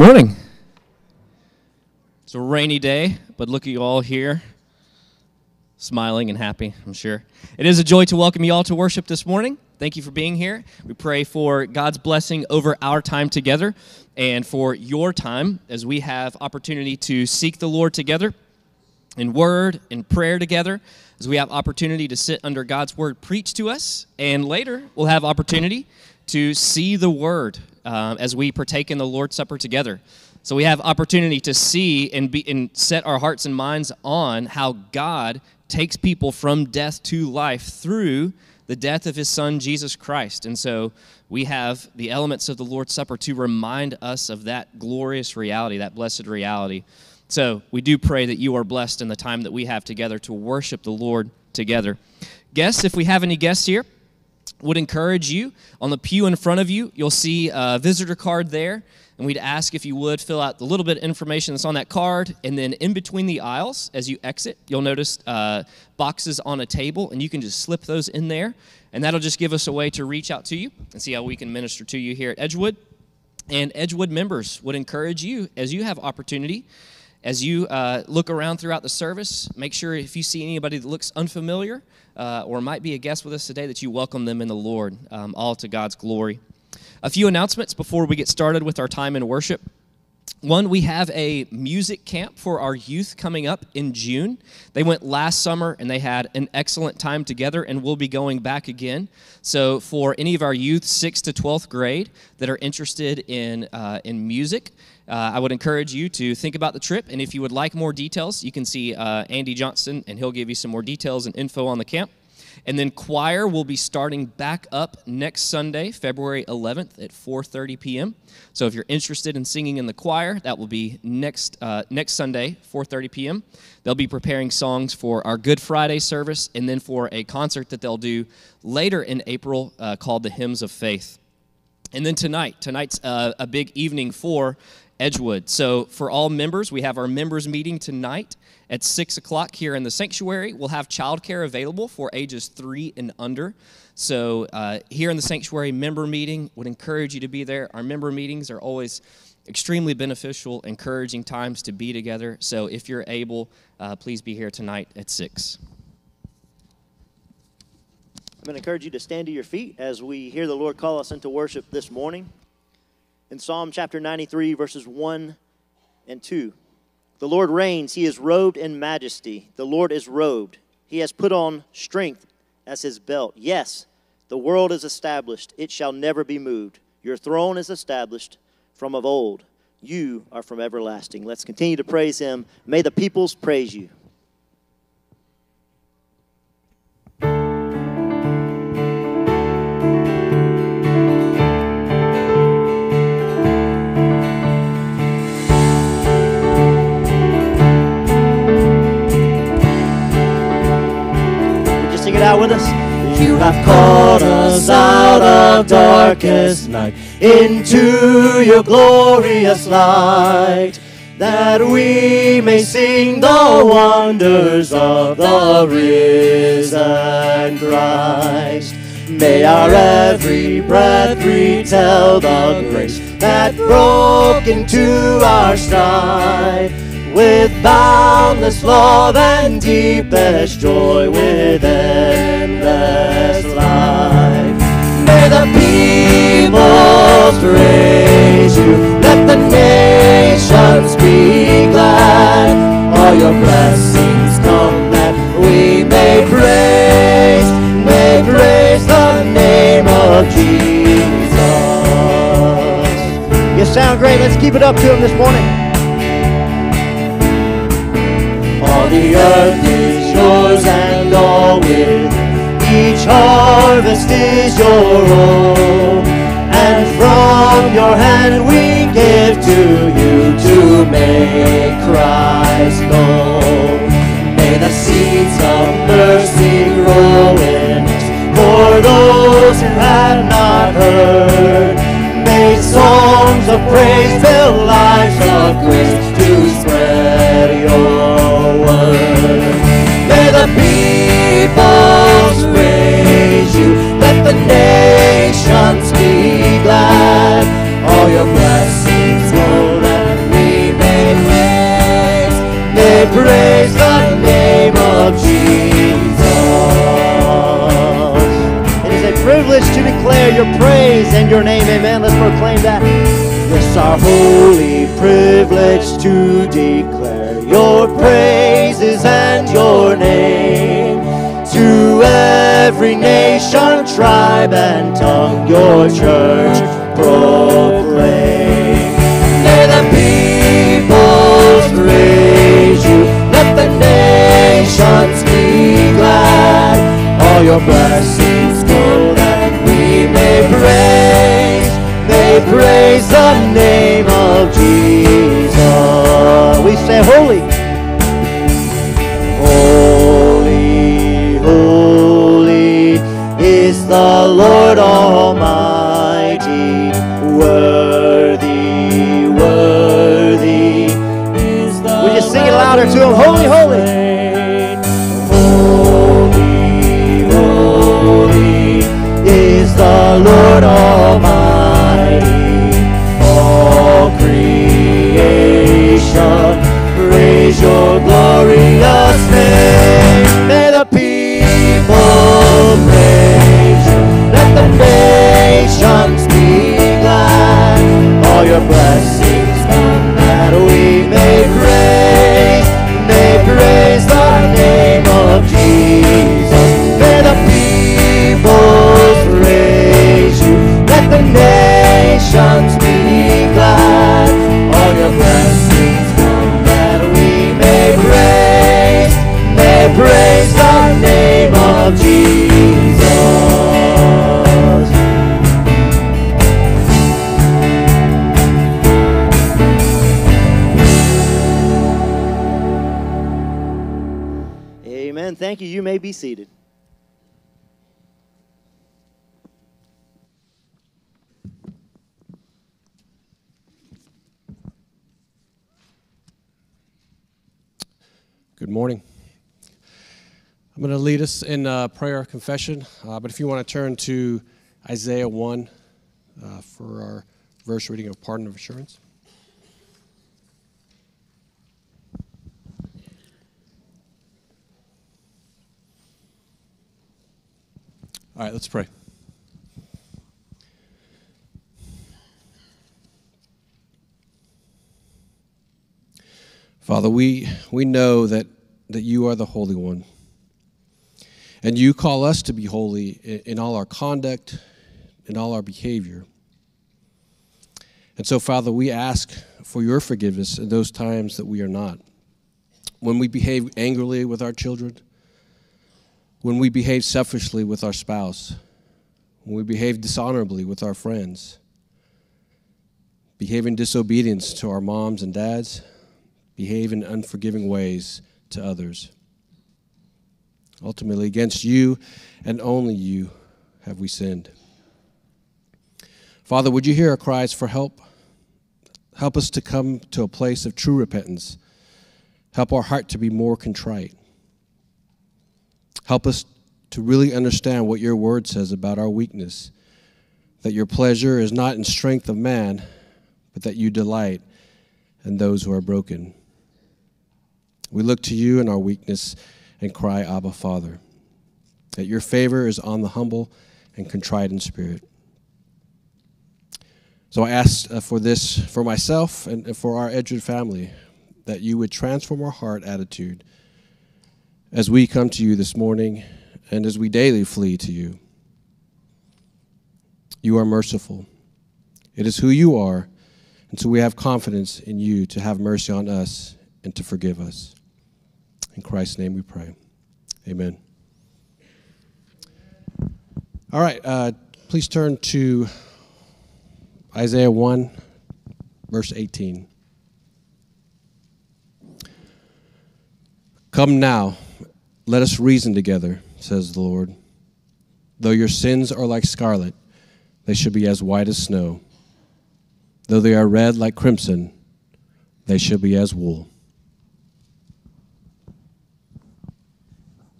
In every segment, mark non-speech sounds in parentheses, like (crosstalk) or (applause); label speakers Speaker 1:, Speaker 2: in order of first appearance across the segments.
Speaker 1: Morning. It's a rainy day, but look at you all here, smiling and happy, I'm sure. It is a joy to welcome you all to worship this morning. Thank you for being here. We pray for God's blessing over our time together and for your time as we have opportunity to seek the Lord together in word and prayer together as we have opportunity to sit under God's word preached to us and later we'll have opportunity to see the word um, as we partake in the Lord's Supper together. So we have opportunity to see and, be, and set our hearts and minds on how God takes people from death to life through the death of his son Jesus Christ. And so we have the elements of the Lord's Supper to remind us of that glorious reality, that blessed reality. So we do pray that you are blessed in the time that we have together to worship the Lord together. Guests, if we have any guests here, would encourage you on the pew in front of you, you'll see a visitor card there. And we'd ask if you would fill out the little bit of information that's on that card. And then in between the aisles, as you exit, you'll notice uh, boxes on a table, and you can just slip those in there. And that'll just give us a way to reach out to you and see how we can minister to you here at Edgewood. And Edgewood members would encourage you as you have opportunity as you uh, look around throughout the service, make sure if you see anybody that looks unfamiliar uh, or might be a guest with us today, that you welcome them in the Lord, um, all to God's glory. A few announcements before we get started with our time in worship. One, we have a music camp for our youth coming up in June. They went last summer and they had an excellent time together, and we'll be going back again. So, for any of our youth, 6th to 12th grade, that are interested in, uh, in music, uh, I would encourage you to think about the trip. And if you would like more details, you can see uh, Andy Johnson, and he'll give you some more details and info on the camp. And then choir will be starting back up next Sunday, February 11th at 4:30 p.m. So if you're interested in singing in the choir, that will be next uh, next Sunday, 4:30 p.m. They'll be preparing songs for our Good Friday service, and then for a concert that they'll do later in April uh, called the Hymns of Faith. And then tonight, tonight's uh, a big evening for Edgewood. So for all members, we have our members meeting tonight at 6 o'clock here in the sanctuary. We'll have childcare available for ages 3 and under. So uh, here in the sanctuary member meeting, would encourage you to be there. Our member meetings are always extremely beneficial, encouraging times to be together. So if you're able, uh, please be here tonight at 6.
Speaker 2: I'm going to encourage you to stand to your feet as we hear the Lord call us into worship this morning in Psalm chapter 93, verses 1 and 2. The Lord reigns, he is robed in majesty. The Lord is robed. He has put on strength as his belt. Yes, the world is established, it shall never be moved. Your throne is established from of old. You are from everlasting. Let's continue to praise him. May the peoples praise you. You have called us out of darkest night into your glorious light, that we may sing the wonders of the risen Christ. May our every breath retell the grace that broke into our stride with boundless love and deepest joy with May the praise you, let the nations be glad. All your blessings come that we may praise, may praise the name of Jesus. You sound great. Let's keep it up to him this morning. All the earth is yours and all with each harvest is your own. And from your hand we give to you to make Christ known. May the seeds of mercy grow in us for those who have not heard. May songs of praise fill lives of grace to spread your word. May the you. Let the nations be glad. All your blessings roll and we may praise. May praise the name of Jesus. It is a privilege to declare your praise and your name. Amen. Let's proclaim that. It's our holy privilege to declare your praises and your name to every nation, tribe, and tongue. Your church proclaim. May the peoples praise you. Let the nations be glad. All your blessings go that we may praise, may praise the name of Jesus. We say holy. Holy, the Lord Almighty. Worthy, worthy is the Will you sing it louder to him? Holy, holy. Holy,
Speaker 3: Good morning. I'm going to lead us in uh, prayer confession, uh, but if you want to turn to Isaiah 1 uh, for our verse reading of pardon of assurance. All right, let's pray. Father, we, we know that, that you are the Holy One. And you call us to be holy in, in all our conduct, in all our behavior. And so, Father, we ask for your forgiveness in those times that we are not. When we behave angrily with our children, when we behave selfishly with our spouse, when we behave dishonorably with our friends, behave in disobedience to our moms and dads, behave in unforgiving ways to others. Ultimately, against you and only you have we sinned. Father, would you hear our cries for help? Help us to come to a place of true repentance. Help our heart to be more contrite. Help us to really understand what your word says about our weakness that your pleasure is not in strength of man, but that you delight in those who are broken. We look to you in our weakness and cry, Abba, Father, that your favor is on the humble and contrite in spirit. So I ask uh, for this for myself and for our Edgewood family, that you would transform our heart attitude as we come to you this morning and as we daily flee to you. You are merciful. It is who you are, and so we have confidence in you to have mercy on us and to forgive us. In Christ's name we pray. Amen. All right, uh, please turn to Isaiah 1, verse 18. Come now, let us reason together, says the Lord. Though your sins are like scarlet, they should be as white as snow. Though they are red like crimson, they should be as wool.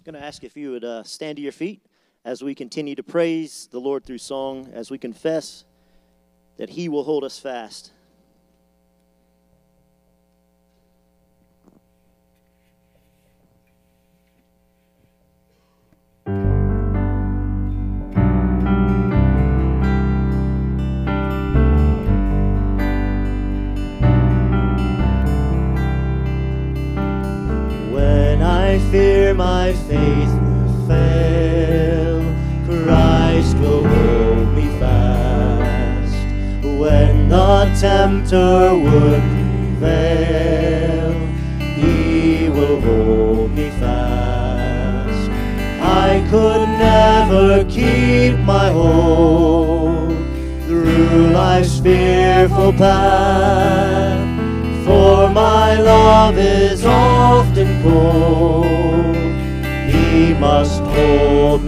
Speaker 2: I'm going to ask if you would uh, stand to your feet as we continue to praise the Lord through song, as we confess that He will hold us fast. My faith will fail, Christ will hold me fast. When the tempter would prevail, he will hold me fast. I could never keep my hold through life's fearful path. For my love is often cold, He must hold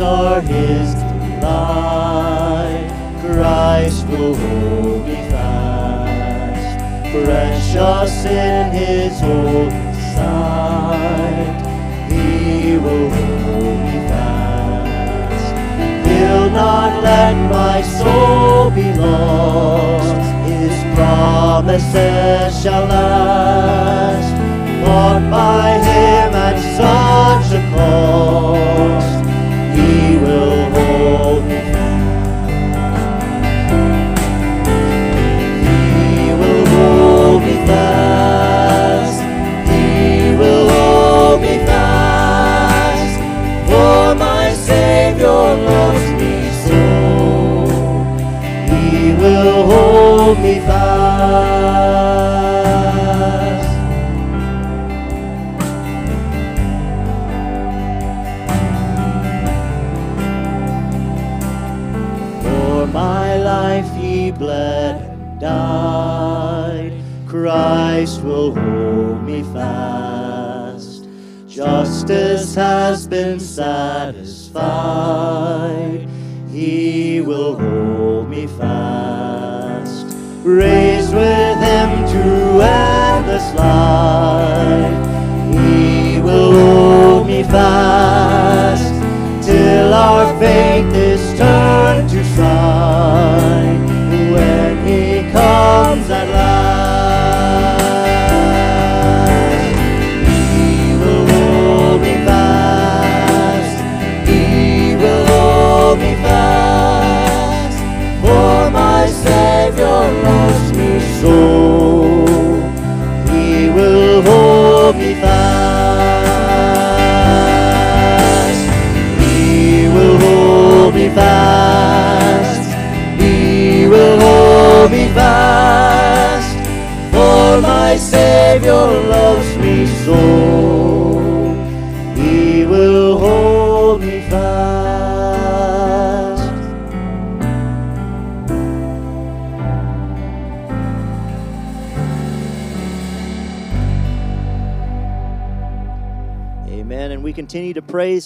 Speaker 2: are his delight. Christ will hold me fast. Precious in his holy sight. He will hold me fast. He'll not let my soul be lost. His promises shall last. Bought by him at such a cost.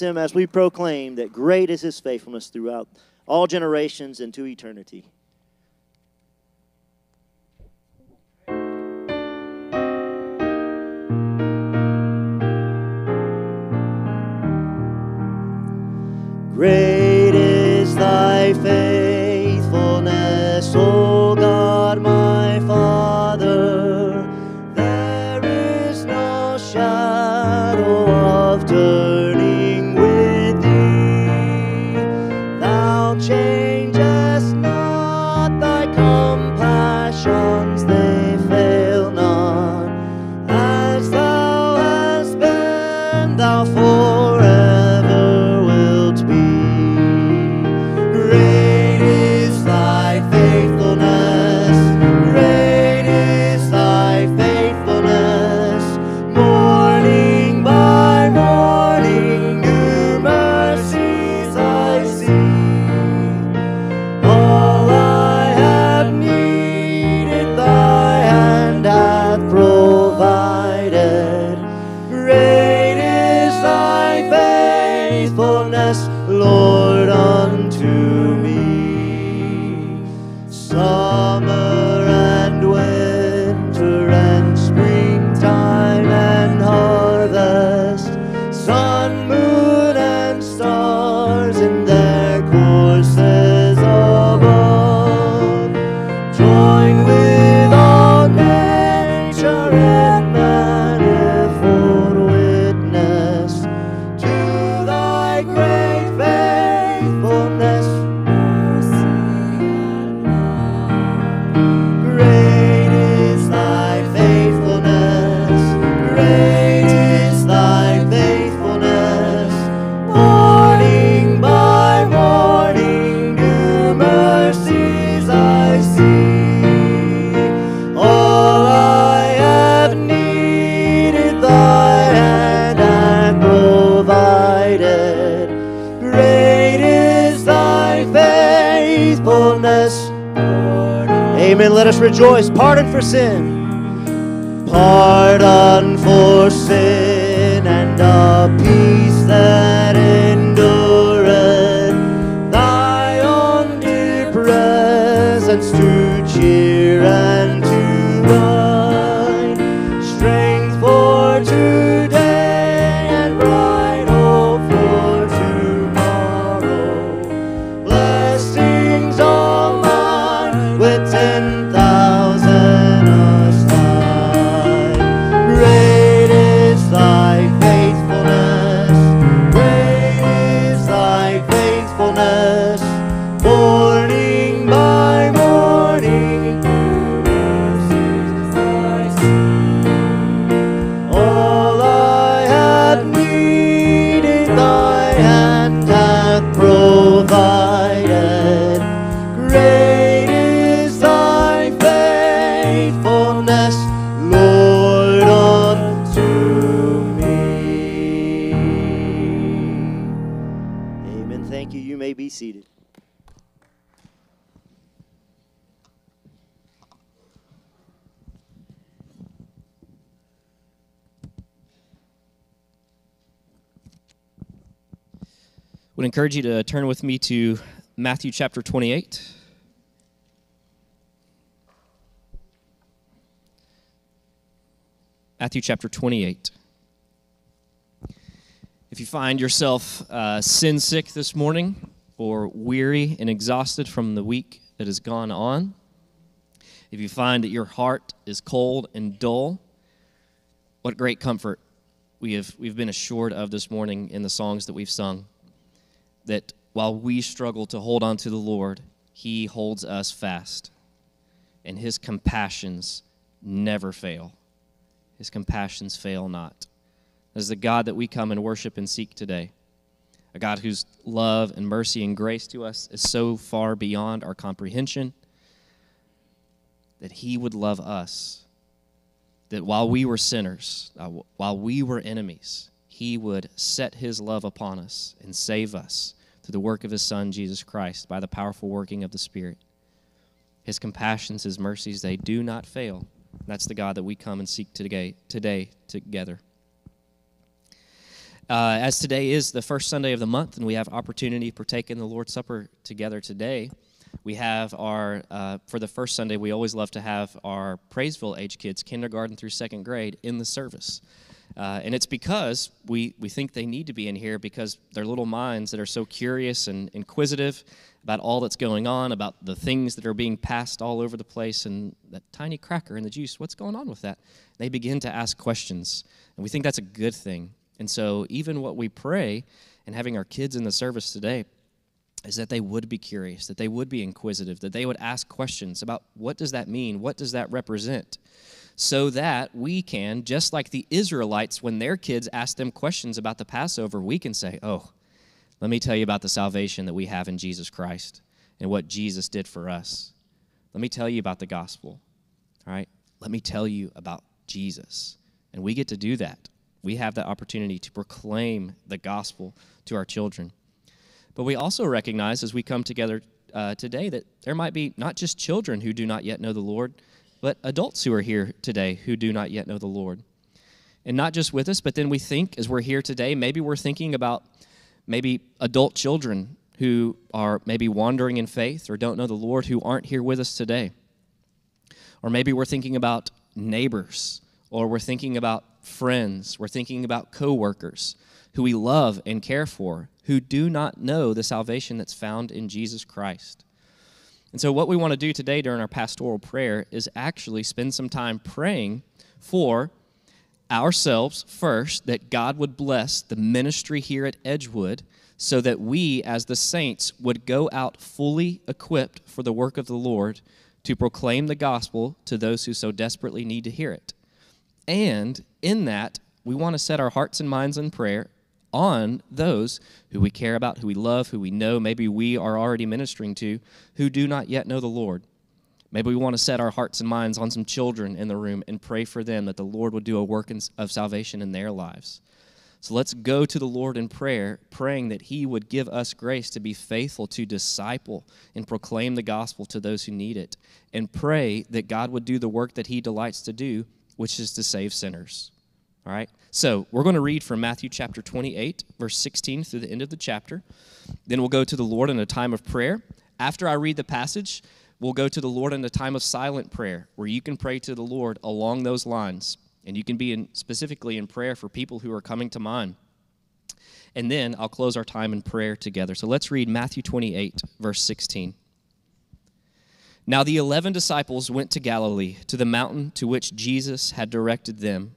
Speaker 2: Him as we proclaim that great is his faithfulness throughout all generations and to eternity. Let us rejoice. Pardon for sin. Pardon for sin and a peace that
Speaker 1: encourage you to turn with me to Matthew chapter 28. Matthew chapter 28. If you find yourself uh, sin sick this morning or weary and exhausted from the week that has gone on, if you find that your heart is cold and dull, what great comfort we have, we've been assured of this morning in the songs that we've sung that while we struggle to hold on to the Lord, He holds us fast. And His compassions never fail. His compassions fail not. As the God that we come and worship and seek today, a God whose love and mercy and grace to us is so far beyond our comprehension that He would love us. That while we were sinners, uh, while we were enemies, he would set his love upon us and save us through the work of his Son, Jesus Christ, by the powerful working of the Spirit. His compassions, his mercies, they do not fail. That's the God that we come and seek today, today together. Uh, as today is the first Sunday of the month, and we have opportunity to partake in the Lord's Supper together today, we have our, uh, for the first Sunday, we always love to have our Praiseville age kids, kindergarten through second grade, in the service. Uh, and it's because we, we think they need to be in here because their little minds that are so curious and inquisitive about all that's going on, about the things that are being passed all over the place, and that tiny cracker in the juice, what's going on with that? They begin to ask questions. And we think that's a good thing. And so, even what we pray and having our kids in the service today is that they would be curious, that they would be inquisitive, that they would ask questions about what does that mean? What does that represent? So that we can, just like the Israelites, when their kids ask them questions about the Passover, we can say, Oh, let me tell you about the salvation that we have in Jesus Christ and what Jesus did for us. Let me tell you about the gospel. All right? Let me tell you about Jesus. And we get to do that. We have the opportunity to proclaim the gospel to our children. But we also recognize as we come together uh, today that there might be not just children who do not yet know the Lord, but adults who are here today who do not yet know the Lord. And not just with us, but then we think as we're here today, maybe we're thinking about maybe adult children who are maybe wandering in faith or don't know the Lord who aren't here with us today. Or maybe we're thinking about neighbors, or we're thinking about friends, we're thinking about coworkers who we love and care for who do not know the salvation that's found in Jesus Christ. And so, what we want to do today during our pastoral prayer is actually spend some time praying for ourselves first, that God would bless the ministry here at Edgewood so that we, as the saints, would go out fully equipped for the work of the Lord to proclaim the gospel to those who so desperately need to hear it. And in that, we want to set our hearts and minds in prayer on those who we care about, who we love, who we know, maybe we are already ministering to, who do not yet know the Lord. Maybe we want to set our hearts and minds on some children in the room and pray for them that the Lord would do a work of salvation in their lives. So let's go to the Lord in prayer, praying that He would give us grace to be faithful to disciple and proclaim the gospel to those who need it, and pray that God would do the work that He delights to do, which is to save sinners. All right? So we're going to read from Matthew chapter 28, verse 16 through the end of the chapter. Then we'll go to the Lord in a time of prayer. After I read the passage, we'll go to the Lord in a time of silent prayer where you can pray to the Lord along those lines. And you can be in, specifically in prayer for people who are coming to mind. And then I'll close our time in prayer together. So let's read Matthew 28, verse 16. Now the eleven disciples went to Galilee, to the mountain to which Jesus had directed them.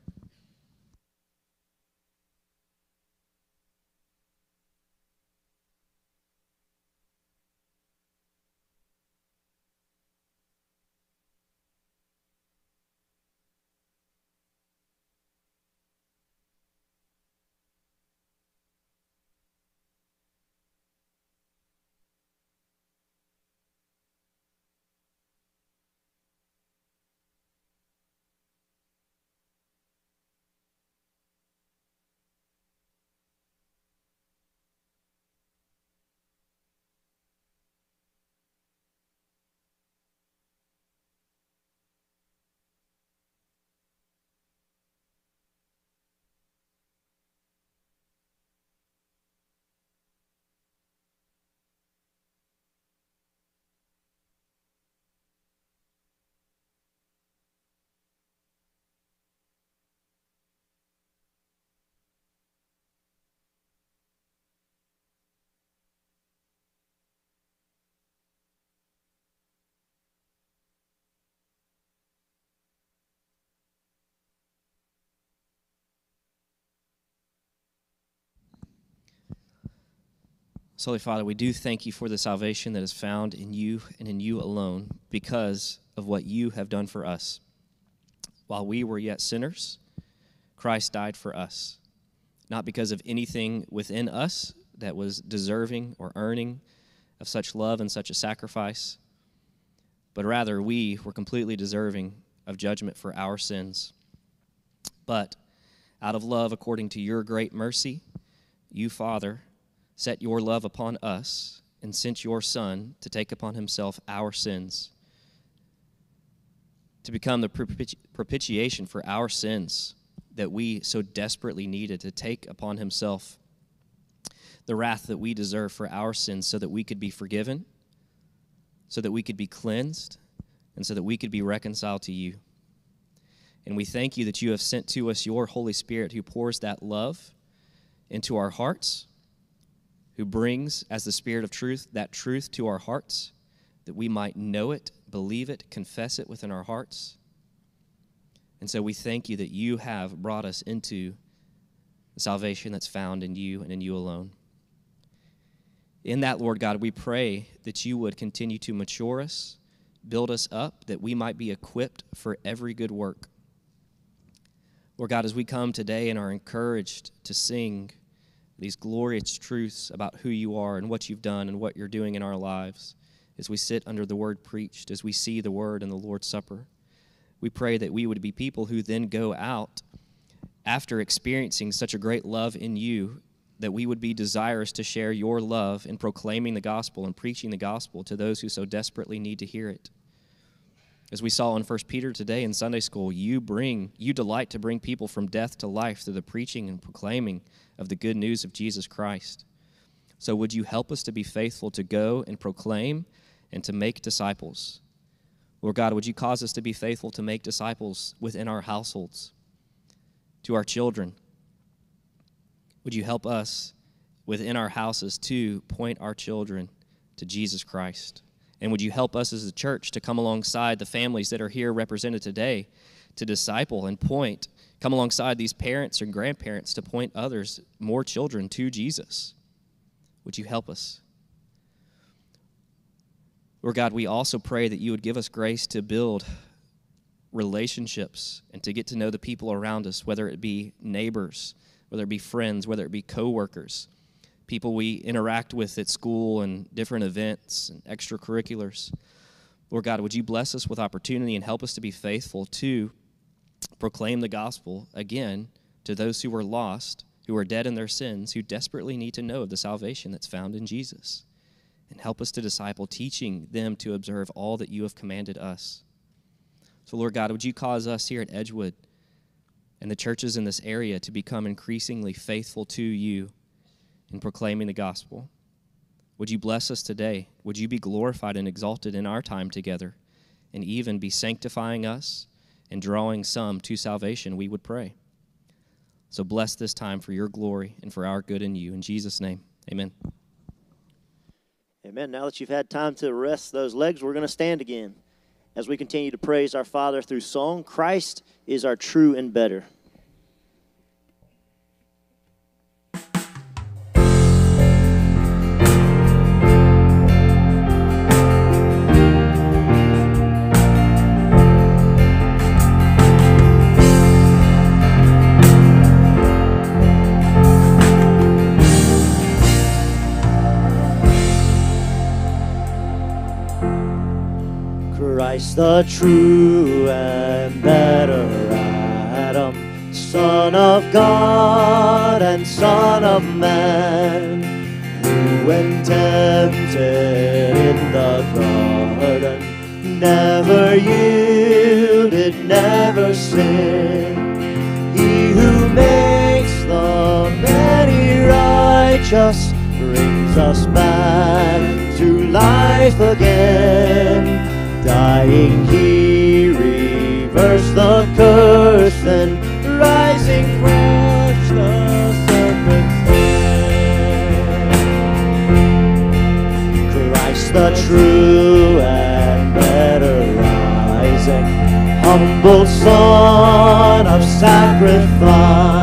Speaker 1: So, Holy Father, we do thank you for the salvation that is found in you and in you alone because of what you have done for us. While we were yet sinners, Christ died for us, not because of anything within us that was deserving or earning of such love and such a sacrifice, but rather we were completely deserving of judgment for our sins. But out of love, according to your great mercy, you, Father, set your love upon us and sent your Son to take upon himself our sins, to become the propiti- propitiation for our sins that we so desperately needed, to take upon himself the wrath that we deserve for our sins so that we could be forgiven, so that we could be cleansed, and so that we could be reconciled to you. And we thank you that you have sent to us your Holy Spirit who pours that love into our hearts who brings, as the Spirit of truth, that truth to our hearts, that we might know it, believe it, confess it within our hearts. And so we thank you that you have brought us into the salvation that's found in you and in you alone. In that, Lord God, we pray that you would continue to mature us, build us up, that we might be equipped for every good work. Lord God, as we come today and are encouraged to sing, these glorious truths about who you are and what you've done and what you're doing in our lives as we sit under the word preached, as we see the word in the Lord's Supper. We pray that we would be people who then go out after experiencing such a great love in you, that we would be desirous to share your love in proclaiming the gospel and preaching the gospel to those who so desperately need to hear it. As we saw in 1 Peter today in Sunday school, you bring you delight to bring people from death to life through the preaching and proclaiming of the good news of Jesus Christ. So would you help us to be faithful to go and proclaim and to make disciples? Lord God, would you cause us to be faithful to make disciples within our households, to our children? Would you help us within our houses to point our children to Jesus Christ? And would you help us as a church to come alongside the families that are here represented today to disciple and point, come alongside these parents and grandparents to point others, more children, to Jesus. Would you help us? Lord God, we also pray that you would give us grace to build relationships and to get to know the people around us, whether it be neighbors, whether it be friends, whether it be coworkers, people we interact with at school and different events and extracurriculars. Lord God, would you bless us with opportunity and help us to be faithful to proclaim the gospel again to those who are lost, who are dead in their sins, who desperately need to know of the salvation that's found in Jesus. And help us to disciple, teaching them to observe all that you have commanded us. So, Lord God, would you cause us here at Edgewood and the churches in this area to become increasingly faithful to you in proclaiming the gospel? Would you bless us today? Would you be glorified and exalted in our time together and even be sanctifying us and drawing some to salvation? We would pray. So bless this time for your glory and for our good in you. In Jesus' name, amen.
Speaker 2: Amen. Now that you've had time to rest those legs, we're going to stand again as we continue to praise our Father through song. Christ is our true and better. Christ the true and better Adam, Son of God and Son of Man, who when tempted in the garden never yielded, never sinned. He who makes the many righteous brings us back to life again. Dying, he reversed the curse, and Isaac, crushed the serpent's head. Christ the true and better rising, humble son of sacrifice,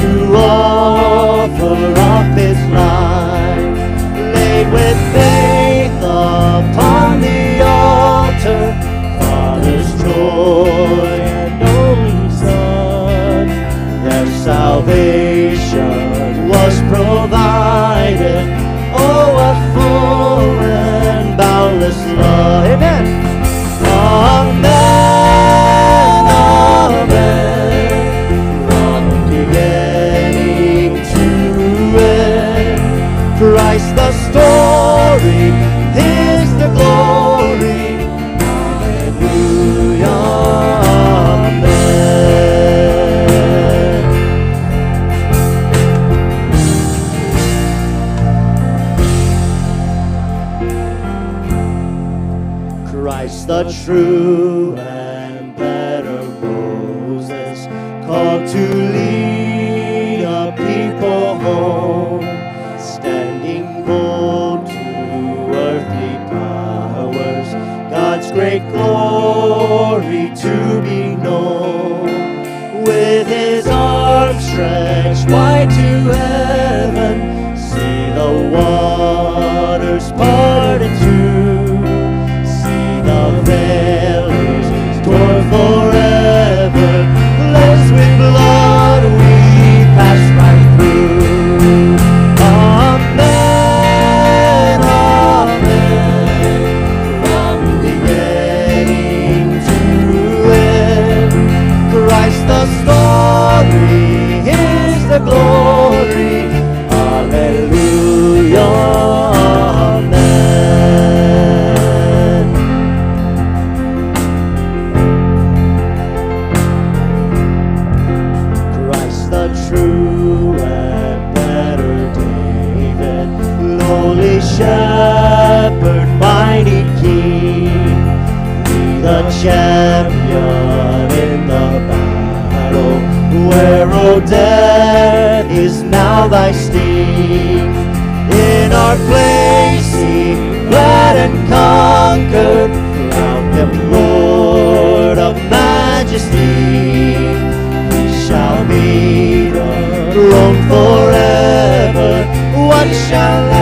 Speaker 2: to offer up his life, laid with faith upon the altar, Father's joy true and better Moses, called to lead a people home, standing bold to earthly powers, God's great glory to be known. With his arms stretched wide to heaven, thy sting. In our place he glad and conquered, crown him Lord of majesty. He shall be the throne forever. What shall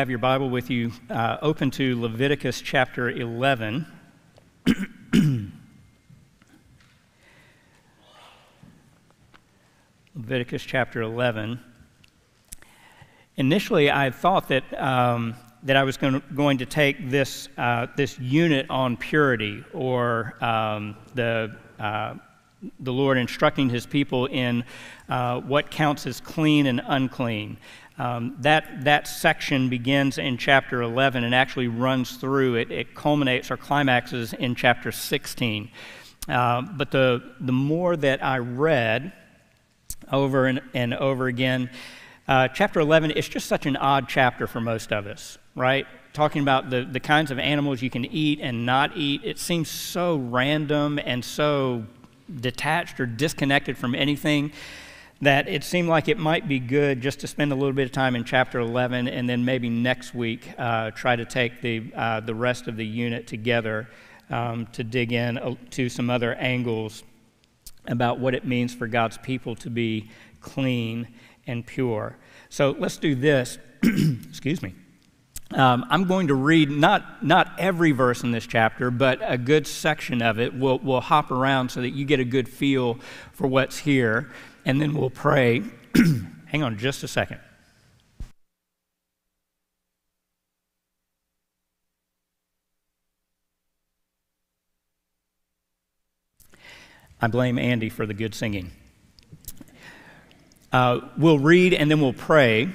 Speaker 4: have your Bible with you, uh, open to Leviticus chapter 11. (clears throat) Leviticus chapter 11. Initially, I thought that, um, that I was going to, going to take this, uh, this unit on purity or um, the, uh, the Lord instructing his people in uh, what counts as clean and unclean. Um, that, that section begins in chapter 11 and actually runs through. It, it culminates or climaxes in chapter 16. Uh, but the, the more that I read over and, and over again, uh, chapter 11 is just such an odd chapter for most of us, right? Talking about the, the kinds of animals you can eat and not eat. It seems so random and so detached or disconnected from anything that it seemed like it might be good just to spend a little bit of time in chapter 11 and then maybe next week uh, try to take the, uh, the rest of the unit together um, to dig in uh, to some other angles about what it means for God's people to be clean and pure. So let's do this. (clears throat) Excuse me. Um, I'm going to read not, not every verse in this chapter, but a good section of it. We'll, we'll hop around so that you get a good feel for what's here and then we'll pray. (clears throat) Hang on just a second. I blame Andy for the good singing. Uh, we'll read and then we'll pray,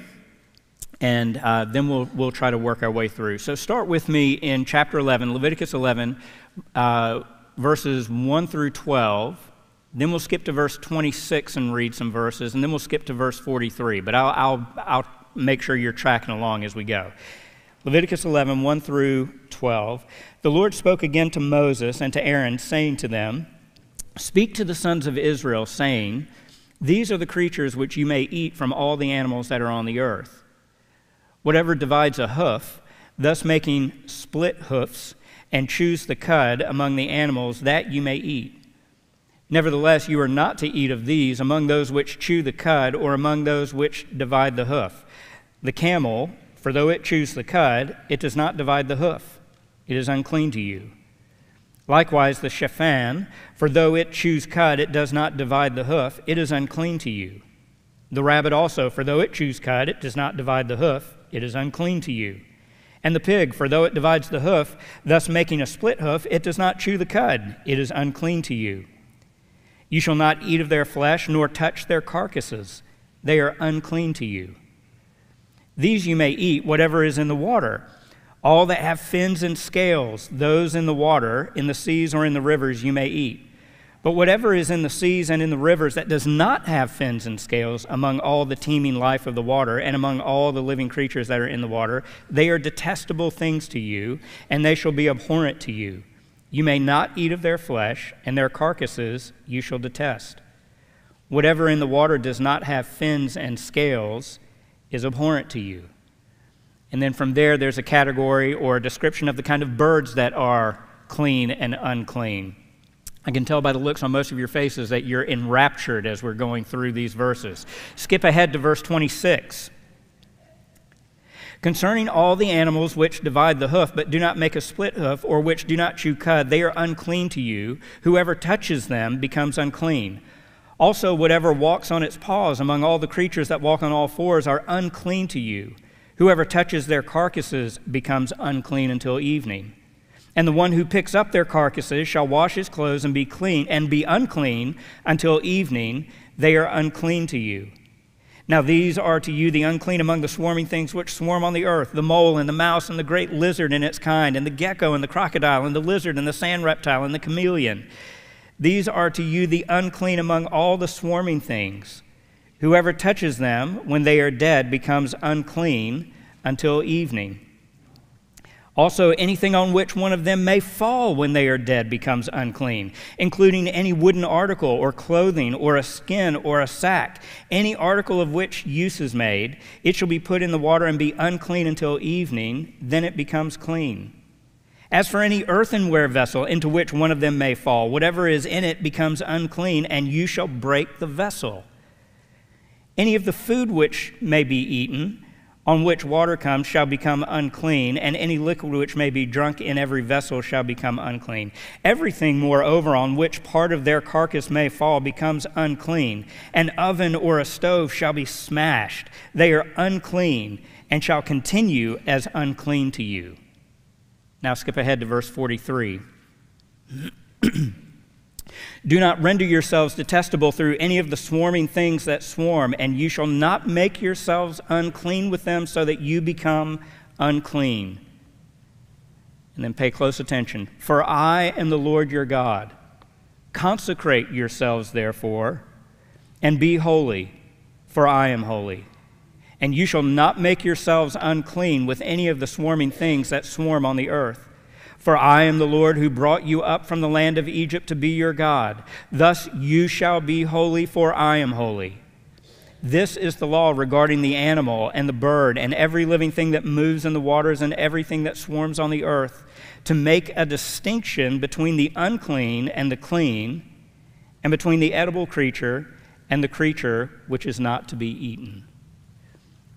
Speaker 4: and uh, then we'll, we'll try to work our way through. So, start with me in chapter 11, Leviticus 11, uh, verses 1 through 12. Then we'll skip to verse 26 and read some verses, and then we'll skip to verse 43. But I'll, I'll, I'll make sure you're tracking along as we go. Leviticus 11, 1 through 12. The Lord spoke again to Moses and to Aaron, saying to them, Speak to the sons of Israel, saying, These are the creatures which you may eat from all the animals that are on the earth. Whatever divides a hoof, thus making split hoofs, and chews the cud among the animals, that you may eat. Nevertheless, you are not to eat of these among those which chew the cud or among those which divide the hoof. The camel, for though it chews the cud, it does not divide the hoof. It is unclean to you. Likewise, the shaphan, for though it chews cud, it does not divide the hoof. It is unclean to you. The rabbit also, for though it chews cud, it does not divide the hoof. It is unclean to you. And the pig, for though it divides the hoof, thus making a split hoof, it does not chew the cud. It is unclean to you. You shall not eat of their flesh, nor touch their carcasses. They are unclean to you. These you may eat, whatever is in the water. All that have fins and scales, those in the water, in the seas or in the rivers, you may eat. But whatever is in the seas and in the rivers that does not have fins and scales, among all the teeming life of the water, and among all the living creatures that are in the water, they are detestable things to you, and they shall be abhorrent to you. You may not eat of their flesh, and their carcasses you shall detest. Whatever in the water does not have fins and scales is abhorrent to you. And then from there, there's a category or a description of the kind of birds that are clean and unclean. I can tell by the looks on most of your faces that you're enraptured as we're going through these verses. Skip ahead to verse 26. Concerning all the animals which divide the hoof, but do not make a split hoof, or which do not chew cud, they are unclean to you. Whoever touches them becomes unclean. Also, whatever walks on its paws among all the creatures that walk on all fours are unclean to you. Whoever touches their carcasses becomes unclean until evening. And the one who picks up their carcasses shall wash his clothes and be clean, and be unclean until evening. They are unclean to you. Now these are to you the unclean among the swarming things which swarm on the earth the mole and the mouse and the great lizard and its kind, and the gecko and the crocodile and the lizard and the sand reptile and the chameleon. These are to you the unclean among all the swarming things. Whoever touches them when they are dead becomes unclean until evening. Also, anything on which one of them may fall when they are dead becomes unclean, including any wooden article or clothing or a skin or a sack. Any article of which use is made, it shall be put in the water and be unclean until evening, then it becomes clean. As for any earthenware vessel into which one of them may fall, whatever is in it becomes unclean, and you shall break the vessel. Any of the food which may be eaten, on which water comes shall become unclean, and any liquid which may be drunk in every vessel shall become unclean. Everything, moreover, on which part of their carcass may fall becomes unclean. An oven or a stove shall be smashed. They are unclean, and shall continue as unclean to you. Now skip ahead to verse 43. (clears throat) Do not render yourselves detestable through any of the swarming things that swarm, and you shall not make yourselves unclean with them so that you become unclean. And then pay close attention. For I am the Lord your God. Consecrate yourselves, therefore, and be holy, for I am holy. And you shall not make yourselves unclean with any of the swarming things that swarm on the earth. For I am the Lord who brought you up from the land of Egypt to be your God. Thus you shall be holy, for I am holy. This is the law regarding the animal and the bird and every living thing that moves in the waters and everything that swarms on the earth, to make a distinction between the unclean and the clean, and between the edible creature and the creature which is not to be eaten.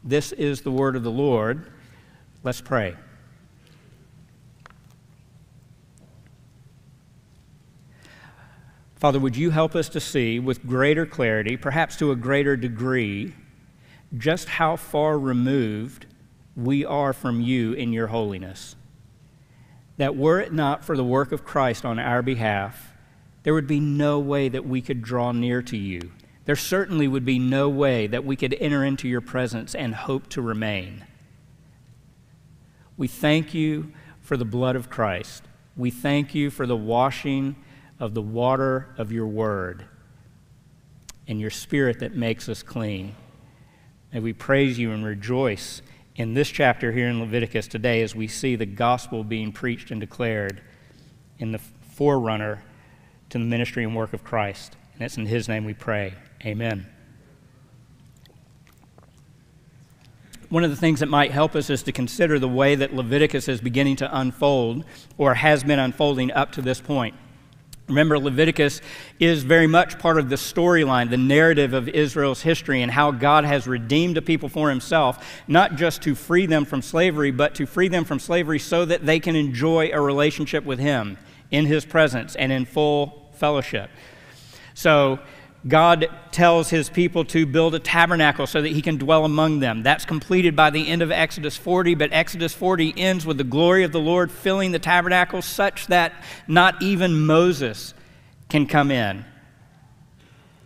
Speaker 4: This is the word of the Lord. Let's pray. Father, would you help us to see with greater clarity, perhaps to a greater degree, just how far removed we are from you in your holiness? That were it not for the work of Christ on our behalf, there would be no way that we could draw near to you. There certainly would be no way that we could enter into your presence and hope to remain. We thank you for the blood of Christ. We thank you for the washing of the water of your word and your spirit that makes us clean. May we praise you and rejoice in this chapter here in Leviticus today as we see the gospel being preached and declared in the forerunner to the ministry and work of Christ. And it's in his name we pray. Amen. One of the things that might help us is to consider the way that Leviticus is beginning to unfold or has been unfolding up to this point. Remember, Leviticus is very much part of the storyline, the narrative of Israel's history, and how God has redeemed a people for himself, not just to free them from slavery, but to free them from slavery so that they can enjoy a relationship with him in his presence and in full fellowship. So, God tells his people to build a tabernacle so that he can dwell among them. That's completed by the end of Exodus 40, but Exodus 40 ends with the glory of the Lord filling the tabernacle such that not even Moses can come in.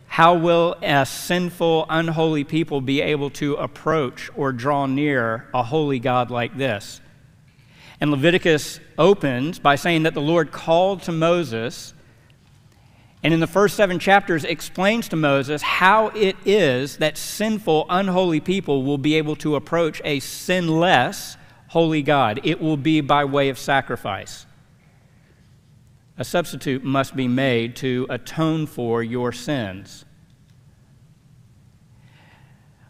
Speaker 4: How will a sinful, unholy people be able to approach or draw near a holy God like this? And Leviticus opens by saying that the Lord called to Moses and in the first seven chapters explains to Moses how it is that sinful, unholy people will be able to approach a sinless, holy God. It will be by way of sacrifice. A substitute must be made to atone for your sins.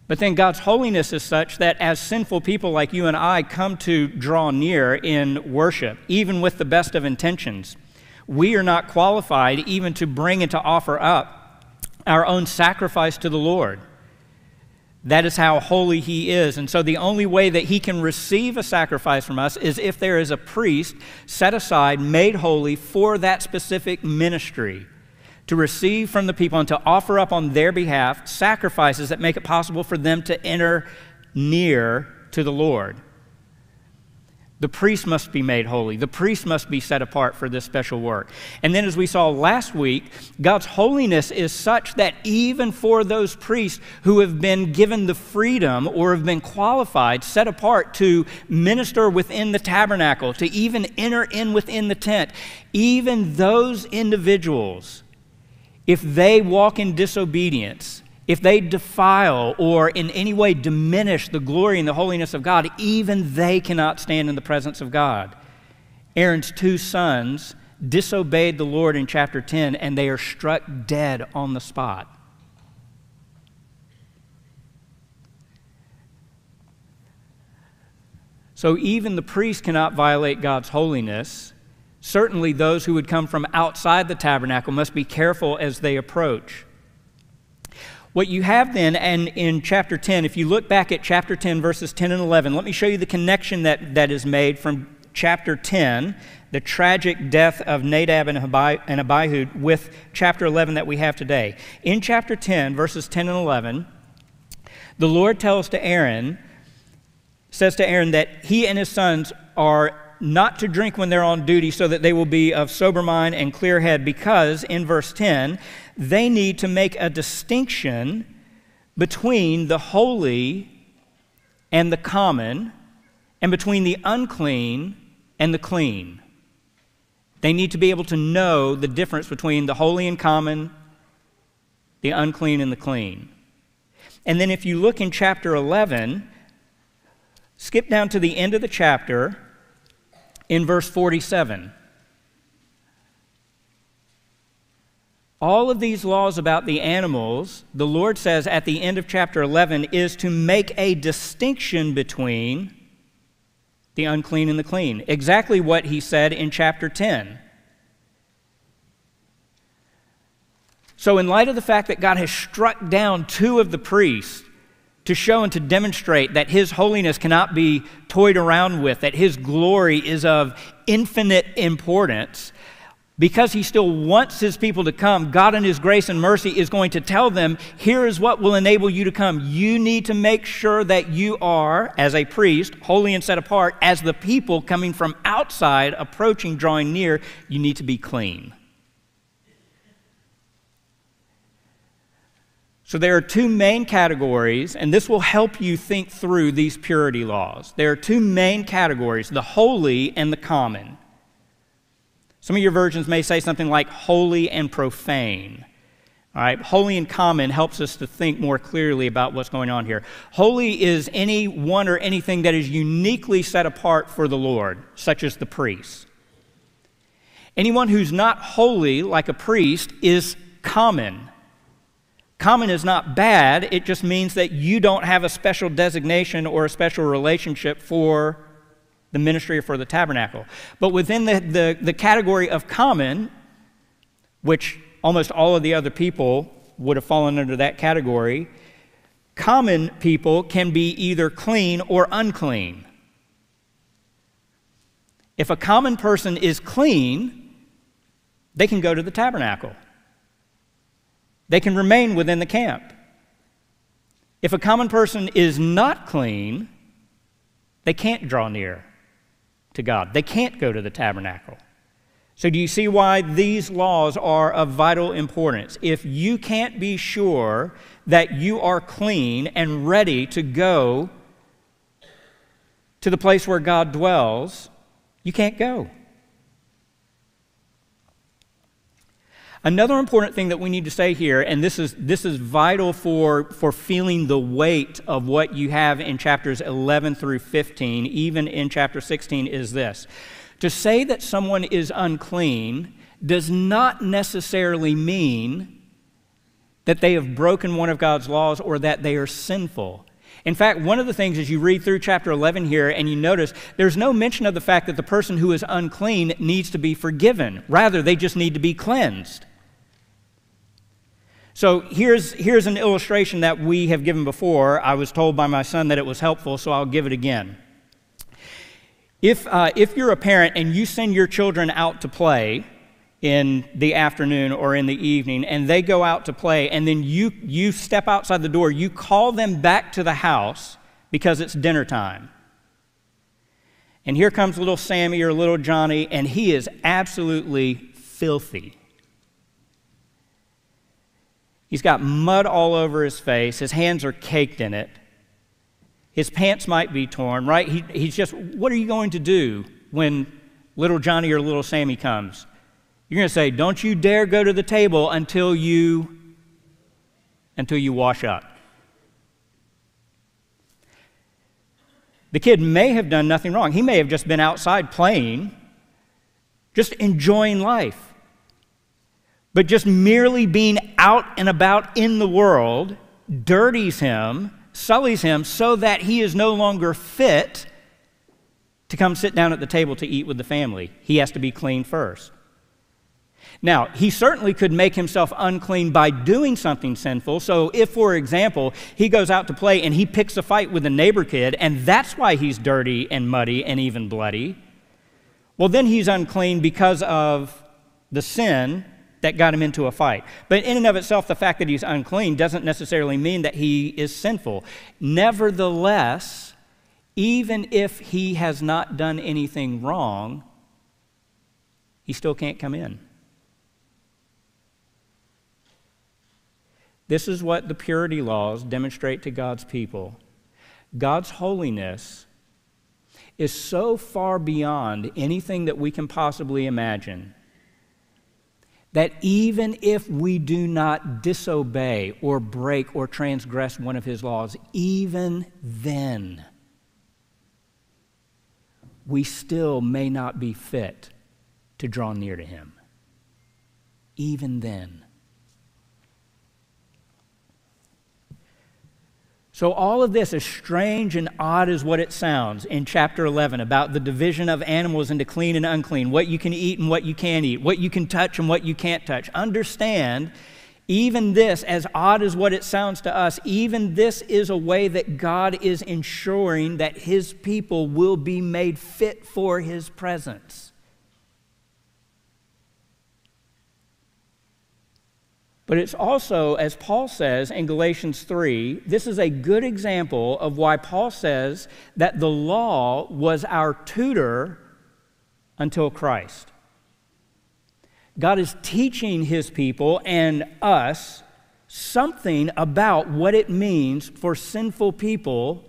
Speaker 4: But then God's holiness is such that as sinful people like you and I come to draw near in worship, even with the best of intentions, we are not qualified even to bring and to offer up our own sacrifice to the Lord. That is how holy he is. And so the only way that he can receive a sacrifice from us is if there is a priest set aside, made holy for that specific ministry to receive from the people and to offer up on their behalf sacrifices that make it possible for them to enter near to the Lord. The priest must be made holy. The priest must be set apart for this special work. And then, as we saw last week, God's holiness is such that even for those priests who have been given the freedom or have been qualified, set apart to minister within the tabernacle, to even enter in within the tent, even those individuals, if they walk in disobedience, if they defile or in any way diminish the glory and the holiness of God, even they cannot stand in the presence of God. Aaron's two sons disobeyed the Lord in chapter 10, and they are struck dead on the spot. So even the priest cannot violate God's holiness. Certainly, those who would come from outside the tabernacle must be careful as they approach. What you have then, and in chapter 10, if you look back at chapter 10, verses 10 and 11, let me show you the connection that, that is made from chapter 10, the tragic death of Nadab and, Abihu, with chapter 11 that we have today. In chapter 10, verses 10 and 11, the Lord tells to Aaron, says to Aaron that he and his sons are not to drink when they're on duty so that they will be of sober mind and clear head, because in verse 10, they need to make a distinction between the holy and the common, and between the unclean and the clean. They need to be able to know the difference between the holy and common, the unclean and the clean. And then if you look in chapter 11, skip down to the end of the chapter in verse 47. All of these laws about the animals, the Lord says at the end of chapter 11, is to make a distinction between the unclean and the clean. Exactly what he said in chapter 10. So, in light of the fact that God has struck down two of the priests to show and to demonstrate that His holiness cannot be toyed around with, that His glory is of infinite importance. Because he still wants his people to come, God in his grace and mercy is going to tell them, here is what will enable you to come. You need to make sure that you are, as a priest, holy and set apart, as the people coming from outside, approaching, drawing near, you need to be clean. So there are two main categories, and this will help you think through these purity laws. There are two main categories the holy and the common. Some of your versions may say something like holy and profane. All right, holy and common helps us to think more clearly about what's going on here. Holy is any one or anything that is uniquely set apart for the Lord, such as the priest. Anyone who's not holy, like a priest, is common. Common is not bad, it just means that you don't have a special designation or a special relationship for the ministry or for the tabernacle. But within the, the, the category of common, which almost all of the other people would have fallen under that category, common people can be either clean or unclean. If a common person is clean, they can go to the tabernacle. They can remain within the camp. If a common person is not clean, they can't draw near to God. They can't go to the tabernacle. So, do you see why these laws are of vital importance? If you can't be sure that you are clean and ready to go to the place where God dwells, you can't go. Another important thing that we need to say here, and this is, this is vital for, for feeling the weight of what you have in chapters 11 through 15, even in chapter 16, is this. To say that someone is unclean does not necessarily mean that they have broken one of God's laws or that they are sinful. In fact, one of the things as you read through chapter 11 here and you notice there's no mention of the fact that the person who is unclean needs to be forgiven. Rather, they just need to be cleansed. So here's, here's an illustration that we have given before. I was told by my son that it was helpful, so I'll give it again. If, uh, if you're a parent and you send your children out to play, in the afternoon or in the evening and they go out to play and then you you step outside the door you call them back to the house because it's dinner time and here comes little sammy or little johnny and he is absolutely filthy he's got mud all over his face his hands are caked in it his pants might be torn right he, he's just what are you going to do when little johnny or little sammy comes you're going to say, Don't you dare go to the table until you until you wash up. The kid may have done nothing wrong. He may have just been outside playing, just enjoying life. But just merely being out and about in the world dirties him, sullies him, so that he is no longer fit to come sit down at the table to eat with the family. He has to be clean first. Now, he certainly could make himself unclean by doing something sinful. So, if, for example, he goes out to play and he picks a fight with a neighbor kid, and that's why he's dirty and muddy and even bloody, well, then he's unclean because of the sin that got him into a fight. But in and of itself, the fact that he's unclean doesn't necessarily mean that he is sinful. Nevertheless, even if he has not done anything wrong, he still can't come in. This is what the purity laws demonstrate to God's people. God's holiness is so far beyond anything that we can possibly imagine that even if we do not disobey or break or transgress one of his laws, even then, we still may not be fit to draw near to him. Even then. So, all of this, as strange and odd as what it sounds in chapter 11 about the division of animals into clean and unclean, what you can eat and what you can't eat, what you can touch and what you can't touch, understand even this, as odd as what it sounds to us, even this is a way that God is ensuring that His people will be made fit for His presence. But it's also, as Paul says in Galatians 3, this is a good example of why Paul says that the law was our tutor until Christ. God is teaching his people and us something about what it means for sinful people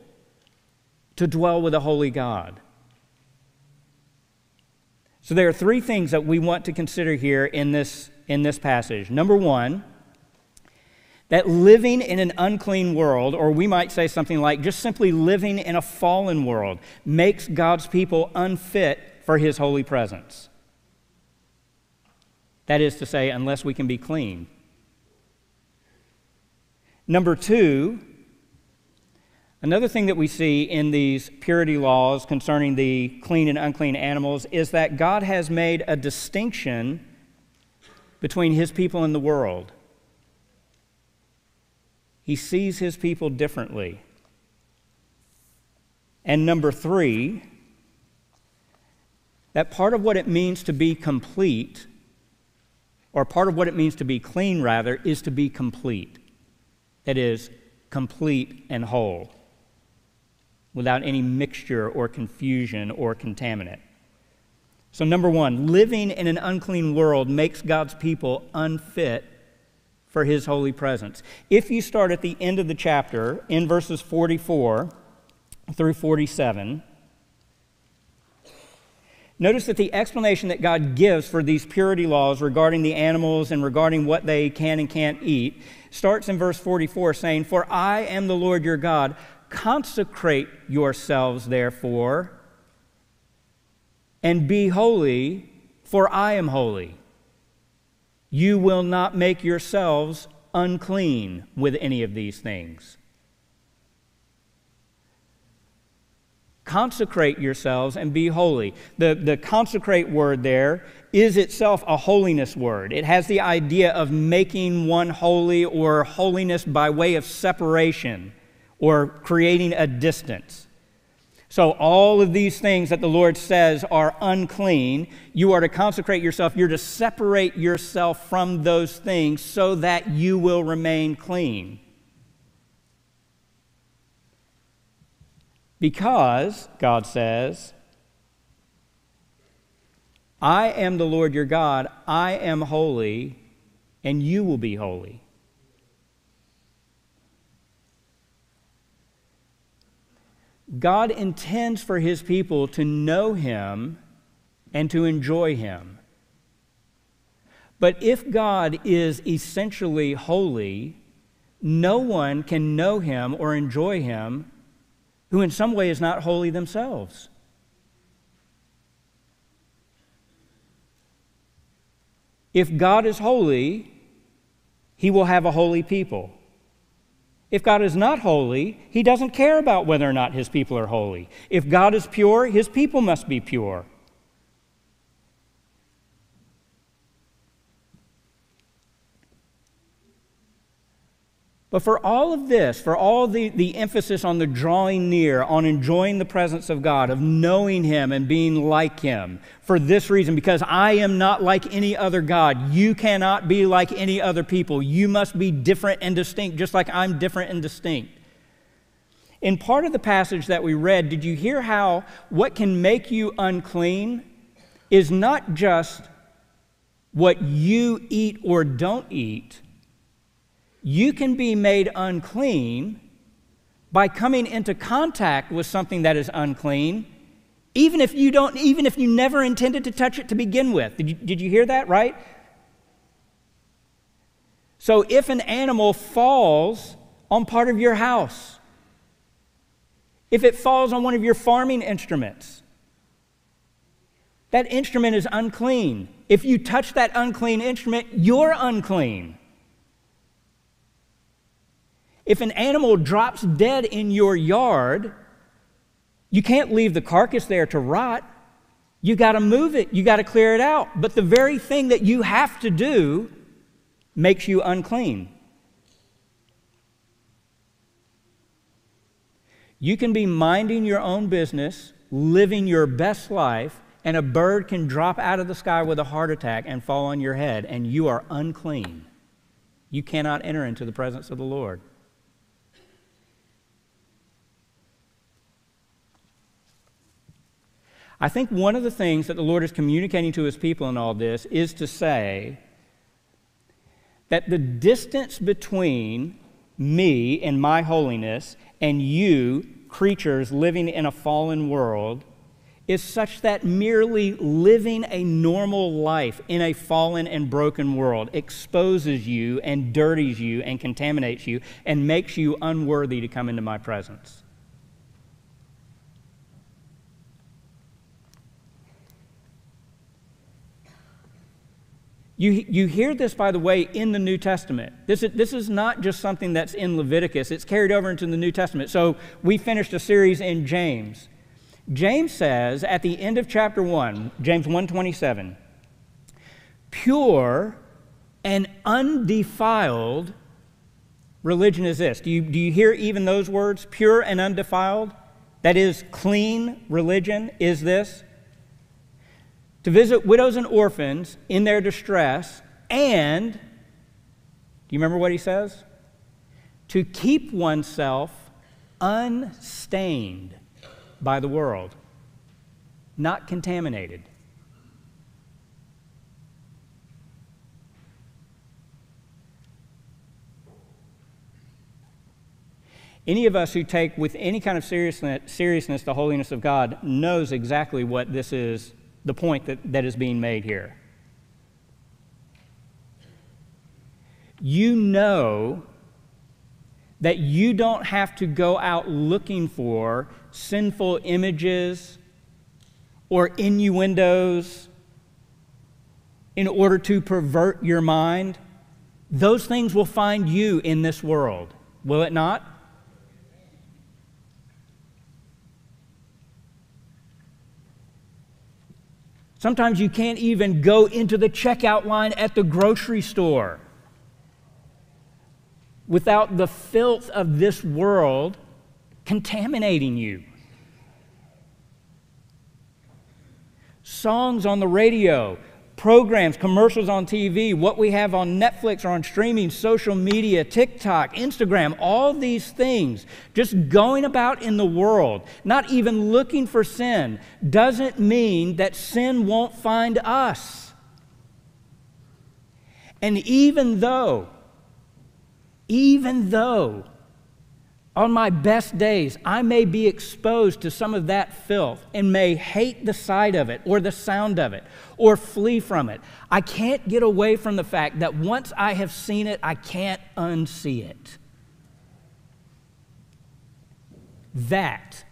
Speaker 4: to dwell with a holy God. So there are three things that we want to consider here in this in this passage. Number one, that living in an unclean world, or we might say something like just simply living in a fallen world, makes God's people unfit for his holy presence. That is to say, unless we can be clean. Number two, another thing that we see in these purity laws concerning the clean and unclean animals is that God has made a distinction between his people and the world. He sees his people differently. And number three, that part of what it means to be complete, or part of what it means to be clean, rather, is to be complete. That is, complete and whole, without any mixture or confusion or contaminant. So, number one, living in an unclean world makes God's people unfit for his holy presence. If you start at the end of the chapter, in verses 44 through 47, Notice that the explanation that God gives for these purity laws regarding the animals and regarding what they can and can't eat starts in verse 44 saying, For I am the Lord your God. Consecrate yourselves, therefore, and be holy, for I am holy. You will not make yourselves unclean with any of these things. Consecrate yourselves and be holy. The, the consecrate word there is itself a holiness word. It has the idea of making one holy or holiness by way of separation or creating a distance. So, all of these things that the Lord says are unclean, you are to consecrate yourself. You're to separate yourself from those things so that you will remain clean. Because, God says, I am the Lord your God, I am holy, and you will be holy. God intends for his people to know him and to enjoy him. But if God is essentially holy, no one can know him or enjoy him who, in some way, is not holy themselves. If God is holy, he will have a holy people. If God is not holy, he doesn't care about whether or not his people are holy. If God is pure, his people must be pure. But for all of this, for all the, the emphasis on the drawing near, on enjoying the presence of God, of knowing Him and being like Him, for this reason, because I am not like any other God, you cannot be like any other people. You must be different and distinct, just like I'm different and distinct. In part of the passage that we read, did you hear how what can make you unclean is not just what you eat or don't eat? You can be made unclean by coming into contact with something that is unclean even if you don't even if you never intended to touch it to begin with. Did you, did you hear that right? So if an animal falls on part of your house if it falls on one of your farming instruments that instrument is unclean. If you touch that unclean instrument you're unclean if an animal drops dead in your yard, you can't leave the carcass there to rot. You got to move it, you got to clear it out. But the very thing that you have to do makes you unclean. You can be minding your own business, living your best life, and a bird can drop out of the sky with a heart attack and fall on your head, and you are unclean. You cannot enter into the presence of the Lord. I think one of the things that the Lord is communicating to his people in all this is to say that the distance between me and my holiness and you, creatures living in a fallen world, is such that merely living a normal life in a fallen and broken world exposes you and dirties you and contaminates you and makes you unworthy to come into my presence. You, you hear this, by the way, in the New Testament. This is, this is not just something that's in Leviticus, it's carried over into the New Testament. So we finished a series in James. James says at the end of chapter 1, James 1:27, pure and undefiled religion is this. Do you, do you hear even those words? Pure and undefiled? That is, clean religion is this to visit widows and orphans in their distress, and, do you remember what he says? To keep oneself unstained by the world, not contaminated. Any of us who take with any kind of seriousness, seriousness the holiness of God knows exactly what this is the point that, that is being made here. You know that you don't have to go out looking for sinful images or innuendos in order to pervert your mind. those things will find you in this world, will it not? Sometimes you can't even go into the checkout line at the grocery store without the filth of this world contaminating you. Songs on the radio, programs, commercials on TV, what we have on Netflix or on streaming, social media, TikTok, Instagram, all these things, just going about in the world, not even looking for sin, doesn't mean that sin won't find us. And even though, even though on my best days, I may be exposed to some of that filth and may hate the sight of it or the sound of it or flee from it. I can't get away from the fact that once I have seen it, I can't unsee it. That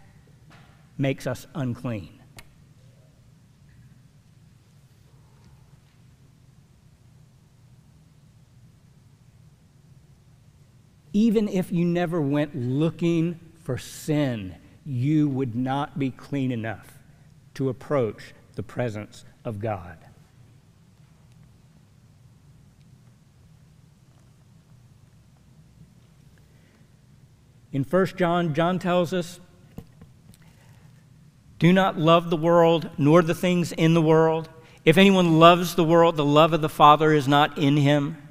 Speaker 4: makes us unclean. Even if you never went looking for sin, you would not be clean enough to approach the presence of God. In 1 John, John tells us, Do not love the world, nor the things in the world. If anyone loves the world, the love of the Father is not in him.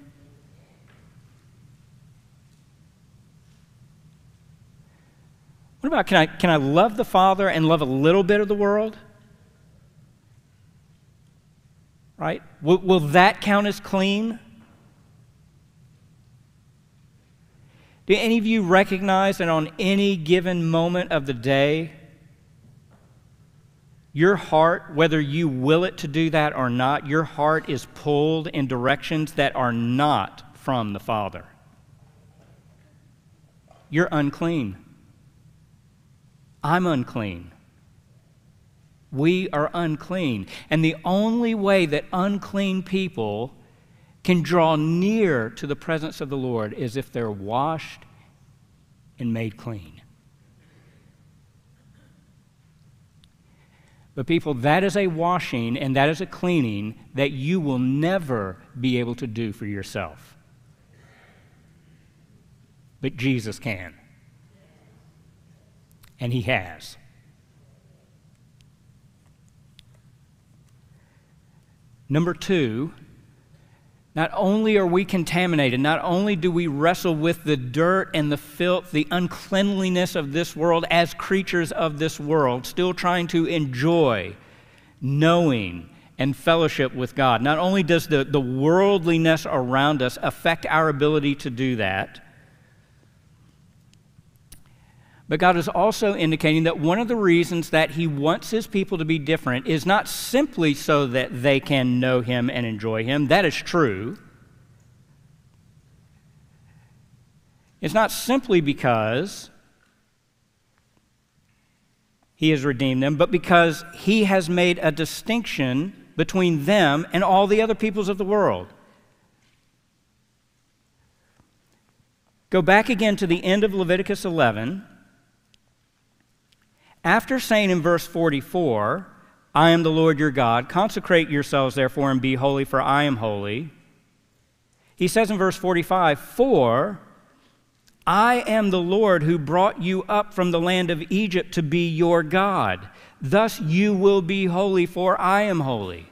Speaker 4: What about can I, can I love the Father and love a little bit of the world? Right? Will, will that count as clean? Do any of you recognize that on any given moment of the day, your heart, whether you will it to do that or not, your heart is pulled in directions that are not from the Father? You're unclean. I'm unclean. We are unclean. And the only way that unclean people can draw near to the presence of the Lord is if they're washed and made clean. But, people, that is a washing and that is a cleaning that you will never be able to do for yourself. But Jesus can and He has. Number two, not only are we contaminated, not only do we wrestle with the dirt and the filth, the uncleanliness of this world as creatures of this world, still trying to enjoy knowing and fellowship with God. Not only does the, the worldliness around us affect our ability to do that, but God is also indicating that one of the reasons that He wants His people to be different is not simply so that they can know Him and enjoy Him. That is true. It's not simply because He has redeemed them, but because He has made a distinction between them and all the other peoples of the world. Go back again to the end of Leviticus 11. After saying in verse 44, I am the Lord your God, consecrate yourselves therefore and be holy, for I am holy, he says in verse 45, For I am the Lord who brought you up from the land of Egypt to be your God. Thus you will be holy, for I am holy.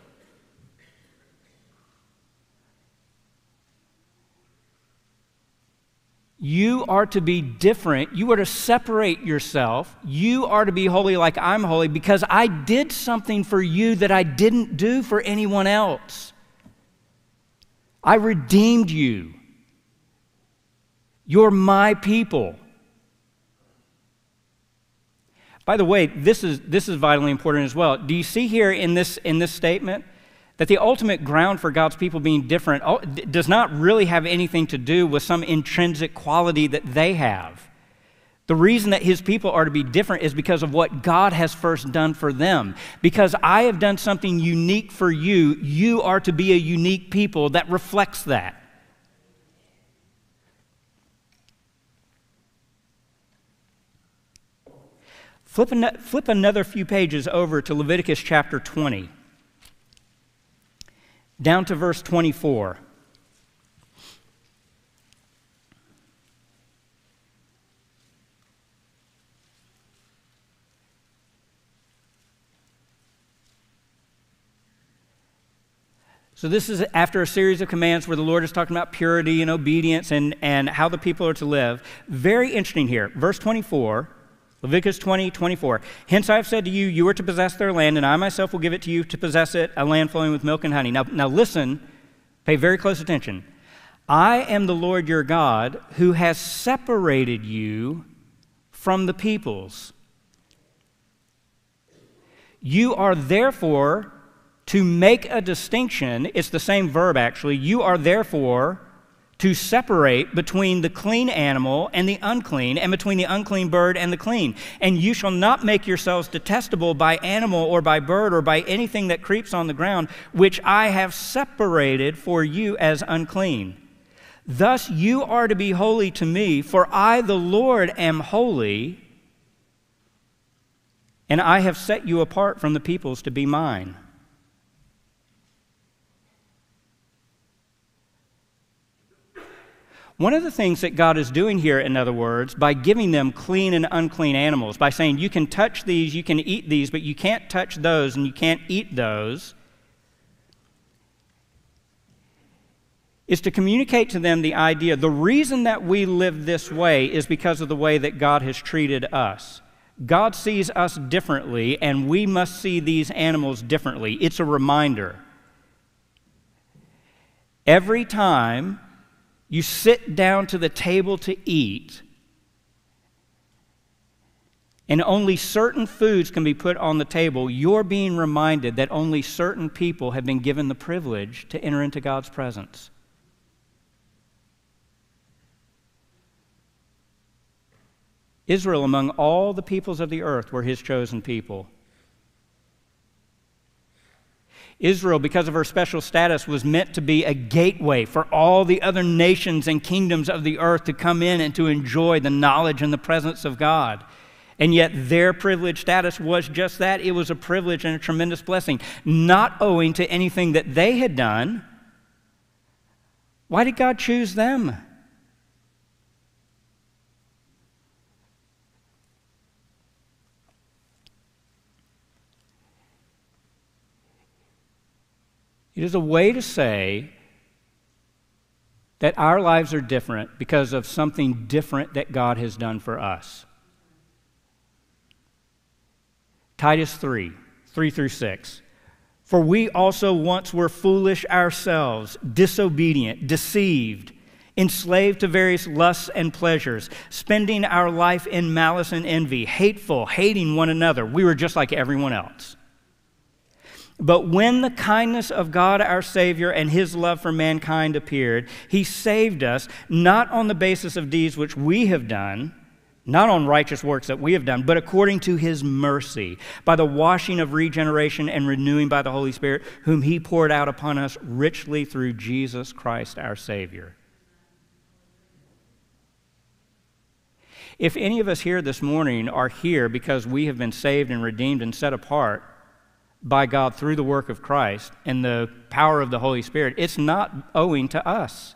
Speaker 4: You are to be different. You are to separate yourself. You are to be holy like I'm holy because I did something for you that I didn't do for anyone else. I redeemed you. You're my people. By the way, this is, this is vitally important as well. Do you see here in this, in this statement that the ultimate ground for God's people being different oh, does not really have anything to do with some intrinsic quality that they have. The reason that his people are to be different is because of what God has first done for them. Because I have done something unique for you, you are to be a unique people that reflects that. Flip, an- flip another few pages over to Leviticus chapter 20 down to verse 24. So, this is after a series of commands where the Lord is talking about purity and obedience and, and how the people are to live. Very interesting here. Verse 24, Leviticus 20, 24. Hence I have said to you, you are to possess their land, and I myself will give it to you to possess it, a land flowing with milk and honey. Now, now listen, pay very close attention. I am the Lord your God who has separated you from the peoples. You are therefore to make a distinction, it's the same verb actually. You are therefore to separate between the clean animal and the unclean, and between the unclean bird and the clean. And you shall not make yourselves detestable by animal or by bird or by anything that creeps on the ground, which I have separated for you as unclean. Thus you are to be holy to me, for I, the Lord, am holy, and I have set you apart from the peoples to be mine. One of the things that God is doing here, in other words, by giving them clean and unclean animals, by saying you can touch these, you can eat these, but you can't touch those and you can't eat those, is to communicate to them the idea the reason that we live this way is because of the way that God has treated us. God sees us differently, and we must see these animals differently. It's a reminder. Every time you sit down to the table to eat, and only certain foods can be put on the table, you're being reminded that only certain people have been given the privilege to enter into God's presence. Israel, among all the peoples of the earth, were his chosen people. Israel, because of her special status, was meant to be a gateway for all the other nations and kingdoms of the earth to come in and to enjoy the knowledge and the presence of God. And yet, their privileged status was just that it was a privilege and a tremendous blessing, not owing to anything that they had done. Why did God choose them? It is a way to say that our lives are different because of something different that God has done for us. Titus 3 3 through 6. For we also once were foolish ourselves, disobedient, deceived, enslaved to various lusts and pleasures, spending our life in malice and envy, hateful, hating one another. We were just like everyone else. But when the kindness of God our Savior and his love for mankind appeared, he saved us not on the basis of deeds which we have done, not on righteous works that we have done, but according to his mercy, by the washing of regeneration and renewing by the Holy Spirit, whom he poured out upon us richly through Jesus Christ our Savior. If any of us here this morning are here because we have been saved and redeemed and set apart, by God through the work of Christ and the power of the Holy Spirit, it's not owing to us.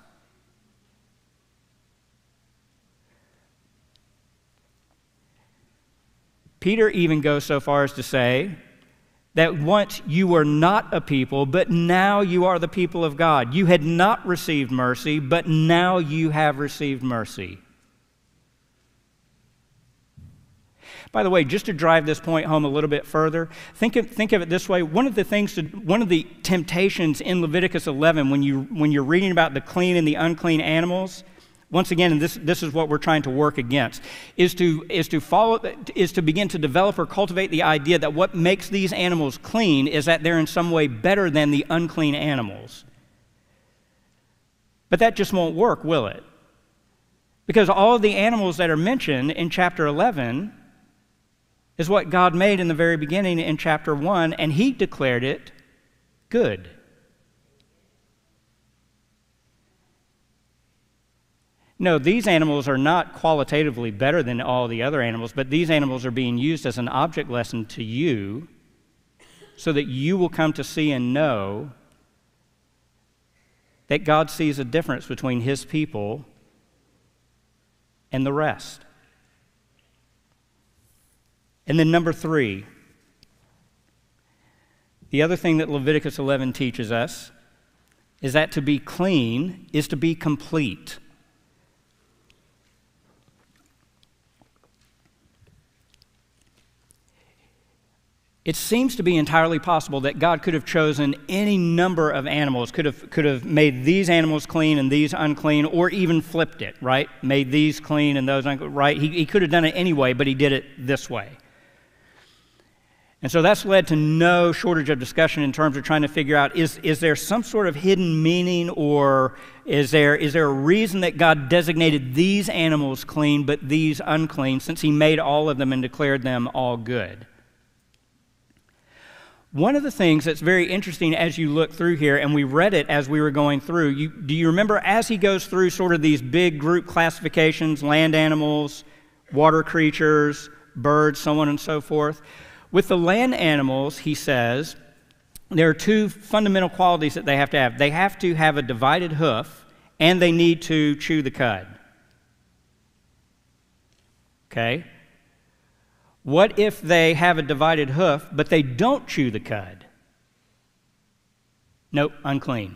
Speaker 4: Peter even goes so far as to say that once you were not a people, but now you are the people of God. You had not received mercy, but now you have received mercy. By the way, just to drive this point home a little bit further, think of, think of it this way. One of the things, to, one of the temptations in Leviticus 11, when, you, when you're reading about the clean and the unclean animals, once again, and this, this is what we're trying to work against, is to, is to follow, is to begin to develop or cultivate the idea that what makes these animals clean is that they're in some way better than the unclean animals. But that just won't work, will it? Because all of the animals that are mentioned in chapter 11 is what God made in the very beginning in chapter 1, and He declared it good. No, these animals are not qualitatively better than all the other animals, but these animals are being used as an object lesson to you so that you will come to see and know that God sees a difference between his people and the rest. And then, number three, the other thing that Leviticus 11 teaches us is that to be clean is to be complete. It seems to be entirely possible that God could have chosen any number of animals, could have, could have made these animals clean and these unclean, or even flipped it, right? Made these clean and those unclean, right? He, he could have done it anyway, but he did it this way. And so that's led to no shortage of discussion in terms of trying to figure out is, is there some sort of hidden meaning or is there, is there a reason that God designated these animals clean but these unclean since He made all of them and declared them all good? One of the things that's very interesting as you look through here, and we read it as we were going through, you, do you remember as he goes through sort of these big group classifications land animals, water creatures, birds, so on and so forth? With the land animals, he says, there are two fundamental qualities that they have to have. They have to have a divided hoof, and they need to chew the cud. Okay? What if they have a divided hoof, but they don't chew the cud? Nope, unclean.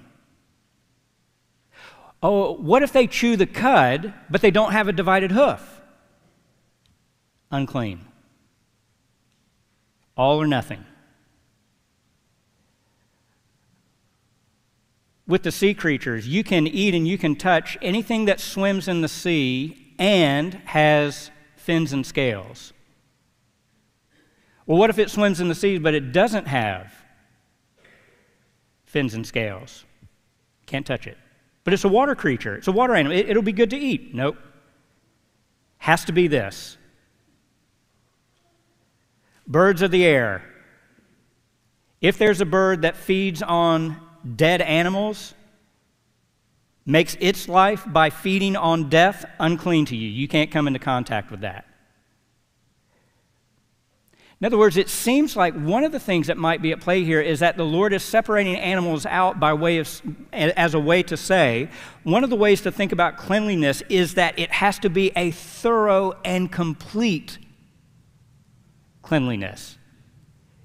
Speaker 4: Oh, what if they chew the cud, but they don't have a divided hoof? Unclean. All or nothing. With the sea creatures, you can eat and you can touch anything that swims in the sea and has fins and scales. Well, what if it swims in the sea but it doesn't have fins and scales? Can't touch it. But it's a water creature, it's a water animal. It, will be good to eat. Nope. Has to be this. Birds of the air. If there's a bird that feeds on dead animals, makes its life by feeding on death unclean to you. You can't come into contact with that. In other words, it seems like one of the things that might be at play here is that the Lord is separating animals out by way of, as a way to say, one of the ways to think about cleanliness is that it has to be a thorough and complete cleanliness.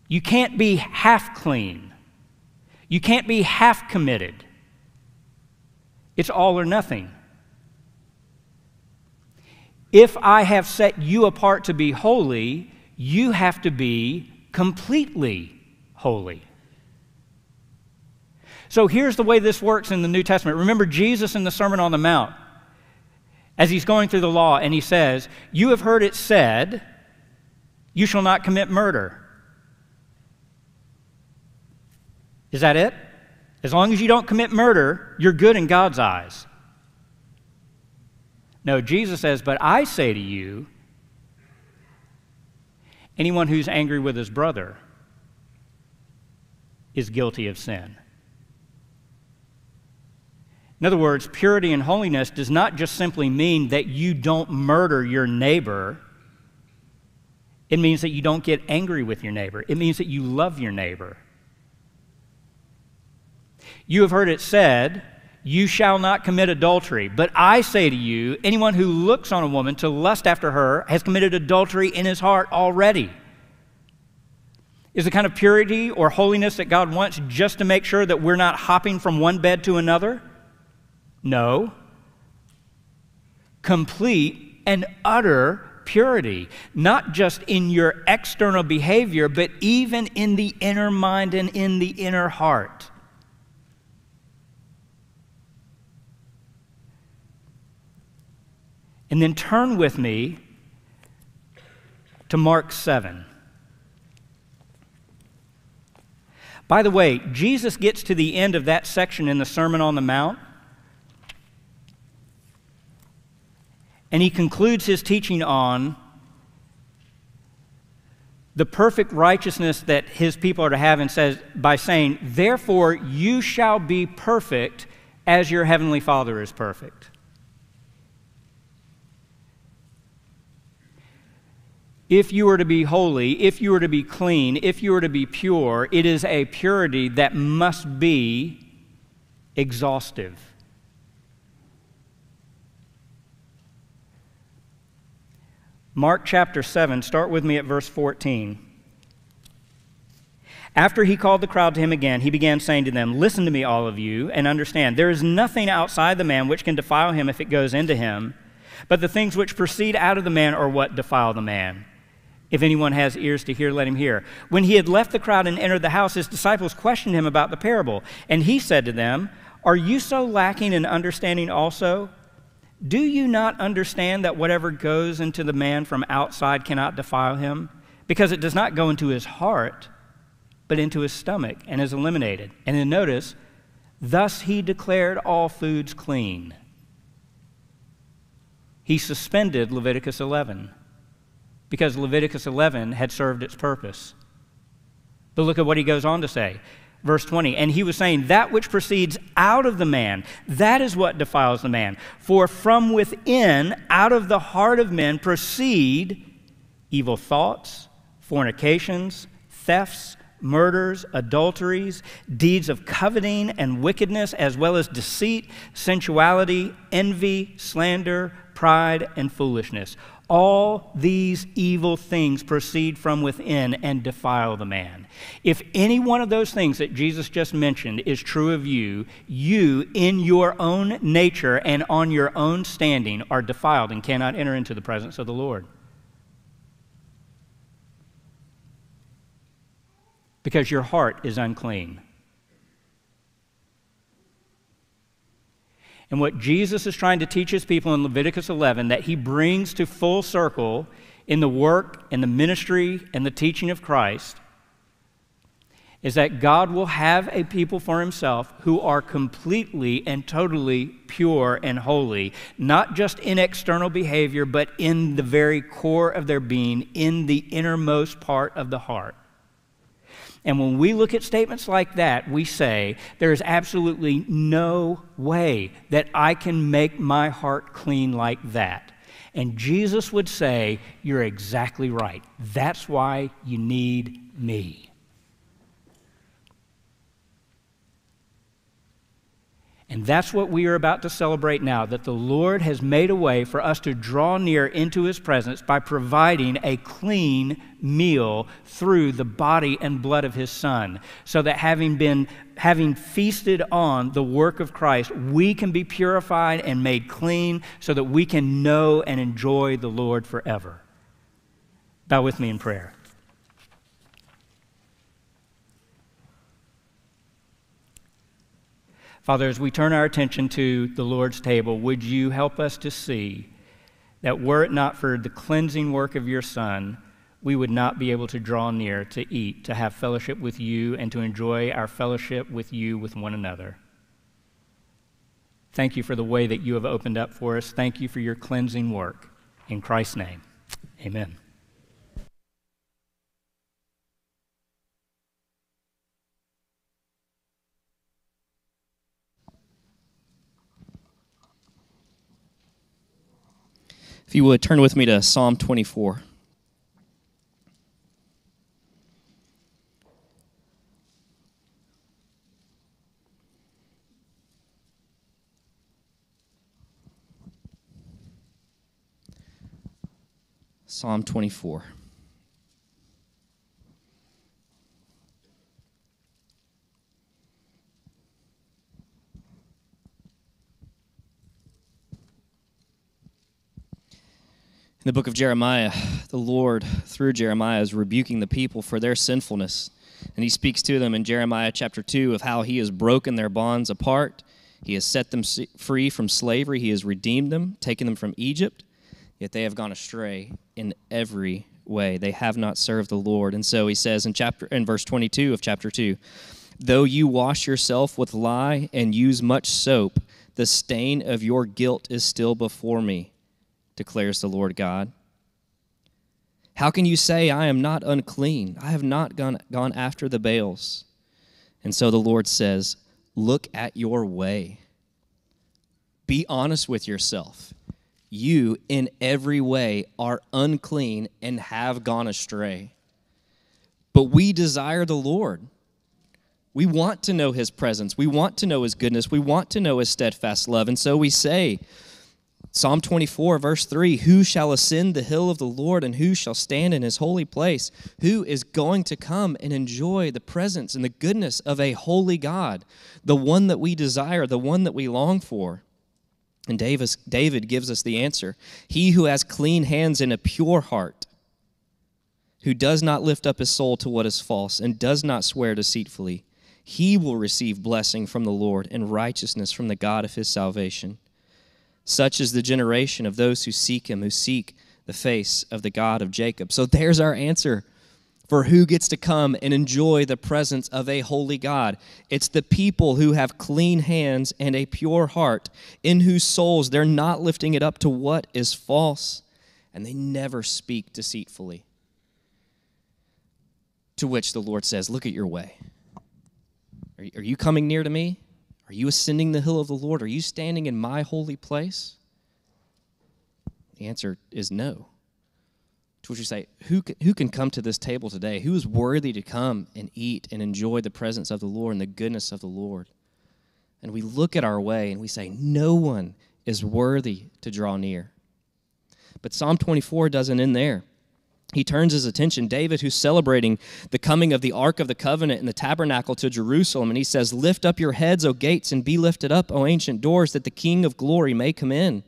Speaker 4: You can't be half clean, you can't be half committed. It's all or nothing. If I have set you apart to be holy, you have to be completely holy. So here's the way this works in the New Testament. Remember Jesus in the Sermon on the Mount, as he's going through the law, and he says, You have heard it said, You shall not commit murder. Is that it? As long as you don't commit murder, you're good in God's eyes. No, Jesus says, But I say to you, Anyone who's angry with his brother is guilty of sin. In other words, purity and holiness does not just simply mean that you don't murder your neighbor. It means that you don't get angry with your neighbor. It means that you love your neighbor. You have heard it said, you shall not commit adultery. But I say to you, anyone who looks on a woman to lust after her has committed adultery in his heart already. Is the kind of purity or holiness that God wants just to make sure that we're not hopping from one bed to another? No. Complete and utter purity, not just in your external behavior, but even in the inner mind and in the inner heart. And then turn with me to Mark 7. By the way, Jesus gets to the end of that section in the Sermon on the Mount, And he concludes his teaching on the perfect righteousness that his people are to have and says by saying, Therefore, you shall be perfect as your heavenly Father is perfect. If you are to be holy, if you are to be clean, if you are to be pure, it is a purity that must be exhaustive. Mark chapter 7, start with me at verse 14. After he called the crowd to him again, he began saying to them, Listen to me, all of you, and understand. There is nothing outside the man which can defile him if it goes into him, but the things which proceed out of the man are what defile the man. If anyone has ears to hear, let him hear. When he had left the crowd and entered the house, his disciples questioned him about the parable. And he said to them, Are you so lacking in understanding also? Do you not understand that whatever goes into the man from outside cannot defile him? Because it does not go into his heart but into his stomach and is eliminated. And then notice, thus he declared all foods clean. He suspended Leviticus 11 because Leviticus 11 had served its purpose. But look at what he goes on to say. Verse 20, and he was saying, That which proceeds out of the man, that is what defiles the man. For from within, out of the heart of men, proceed evil thoughts, fornications, thefts, murders, adulteries, deeds of coveting and wickedness, as well as deceit, sensuality, envy, slander, pride, and foolishness. All these evil things proceed from within and defile the man. If any one of those things that Jesus just mentioned is true of you, you, in your own nature and on your own standing, are defiled and cannot enter into the presence of the Lord. because your heart is unclean. And what Jesus is trying to teach his people in Leviticus 11 that he brings to full circle in the work and the ministry and the teaching of Christ is that God will have a people for himself who are completely and totally pure and holy, not just in external behavior, but in the very core of their being, in the innermost part of the heart. And when we look at statements like that, we say, there is absolutely no way that I can make my heart clean like that. And Jesus would say, You're exactly right. That's why you need me. And that's what we are about to celebrate now that the Lord has made a way for us to draw near into his presence by providing a clean meal through the body and blood of his son so that having been having feasted on the work of Christ we can be purified and made clean so that we can know and enjoy the Lord forever. Bow with me in prayer. Father, as we turn our attention to the Lord's table, would you help us to see that were it not for the cleansing work of your Son, we would not be able to draw near to eat, to have fellowship with you, and to enjoy our fellowship with you with one another. Thank you for the way that you have opened up for us. Thank you for your cleansing work. In Christ's name, amen.
Speaker 1: If you would turn with me to Psalm 24. Psalm 24. In the book of Jeremiah, the Lord, through Jeremiah, is rebuking the people for their sinfulness. And he speaks to them in Jeremiah chapter 2 of how he has broken their bonds apart. He has set them free from slavery. He has redeemed them, taken them from Egypt. Yet they have gone astray in every way. They have not served the Lord. And so he says in chapter in verse 22 of chapter 2, though you wash yourself with lye and use much soap, the stain of your guilt is still before me declares the Lord God. How can you say, I am not unclean? I have not gone, gone after the Baals. And so the Lord says, Look at your way. Be honest with yourself. you in every way are unclean and have gone astray. But we desire the Lord. We want to know his presence. We want to know his goodness. We want to know his steadfast love. And so we say, Psalm 24, verse 3 Who shall ascend the hill of the Lord, and who shall stand in his holy place? Who is going to come and enjoy the presence and the goodness of a holy God, the one that we desire, the one that we long for? And Davis, David gives us the answer He who has clean hands and a pure heart, who does not lift up his soul to what is false, and does not swear deceitfully, he will receive blessing from the Lord and righteousness from the God of his salvation. Such is the generation of those who seek him, who seek the face of the God of Jacob. So there's our answer for who gets to come and enjoy the presence of a holy God. It's the people who have clean hands and a pure heart, in whose souls they're not lifting it up to what is false, and they never speak deceitfully. To which the Lord says, Look at your way. Are you coming near to me? Are you ascending the hill of the Lord? Are you standing in my holy place? The answer is no. To which you say, who can, who can come to this table today? Who is worthy to come and eat and enjoy the presence of the Lord and the goodness of the Lord? And we look at our way and we say, no one is worthy to draw near. But Psalm 24 doesn't end there he turns his attention, David, who's celebrating the coming of the Ark of the Covenant and the tabernacle to Jerusalem, and he says, Lift up your heads, O gates, and be lifted up, O ancient doors, that the King of glory may come in.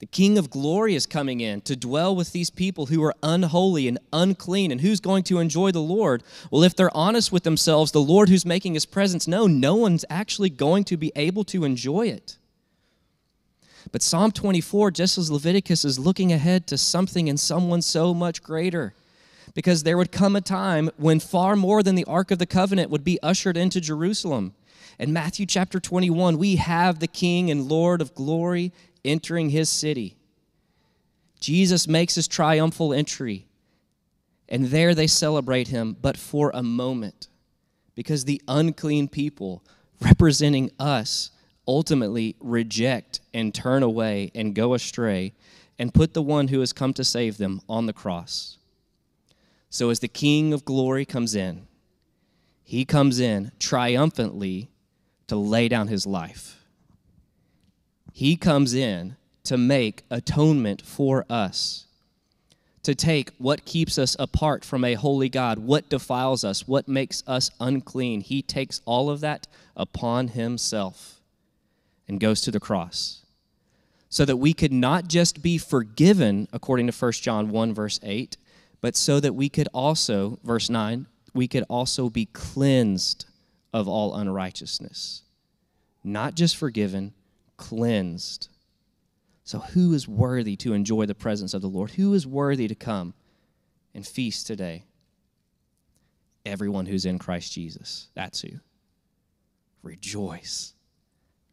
Speaker 1: The King of glory is coming in to dwell with these people who are unholy and unclean. And who's going to enjoy the Lord? Well, if they're honest with themselves, the Lord who's making his presence known, no one's actually going to be able to enjoy it. But Psalm 24, just as Leviticus, is looking ahead to something and someone so much greater. Because there would come a time when far more than the Ark of the Covenant would be ushered into Jerusalem. In Matthew chapter 21, we have the King and Lord of glory entering his city. Jesus makes his triumphal entry, and there they celebrate him, but for a moment, because the unclean people representing us ultimately reject and turn away and go astray and put the one who has come to save them on the cross. So, as the King of glory comes in, he comes in triumphantly to lay down his life. He comes in to make atonement for us, to take what keeps us apart from a holy God, what defiles us, what makes us unclean. He takes all of that upon himself and goes to the cross so that we could not just be forgiven according to 1 John 1 verse 8 but so that we could also verse 9 we could also be cleansed of all unrighteousness. Not just forgiven cleansed. So who is worthy to enjoy the presence of the Lord? Who is worthy to come and feast today? Everyone who's in Christ Jesus. That's who. Rejoice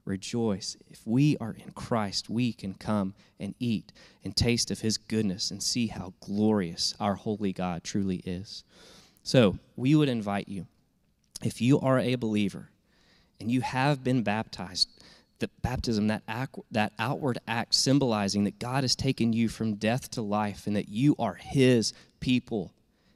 Speaker 1: rejoice. If we are in Christ, we can come and eat and taste of his goodness and see how glorious our holy God truly is. So, we would invite you, if you are a believer and you have been baptized, the baptism, that, act, that outward act symbolizing that God has taken you from death to life and that you are his people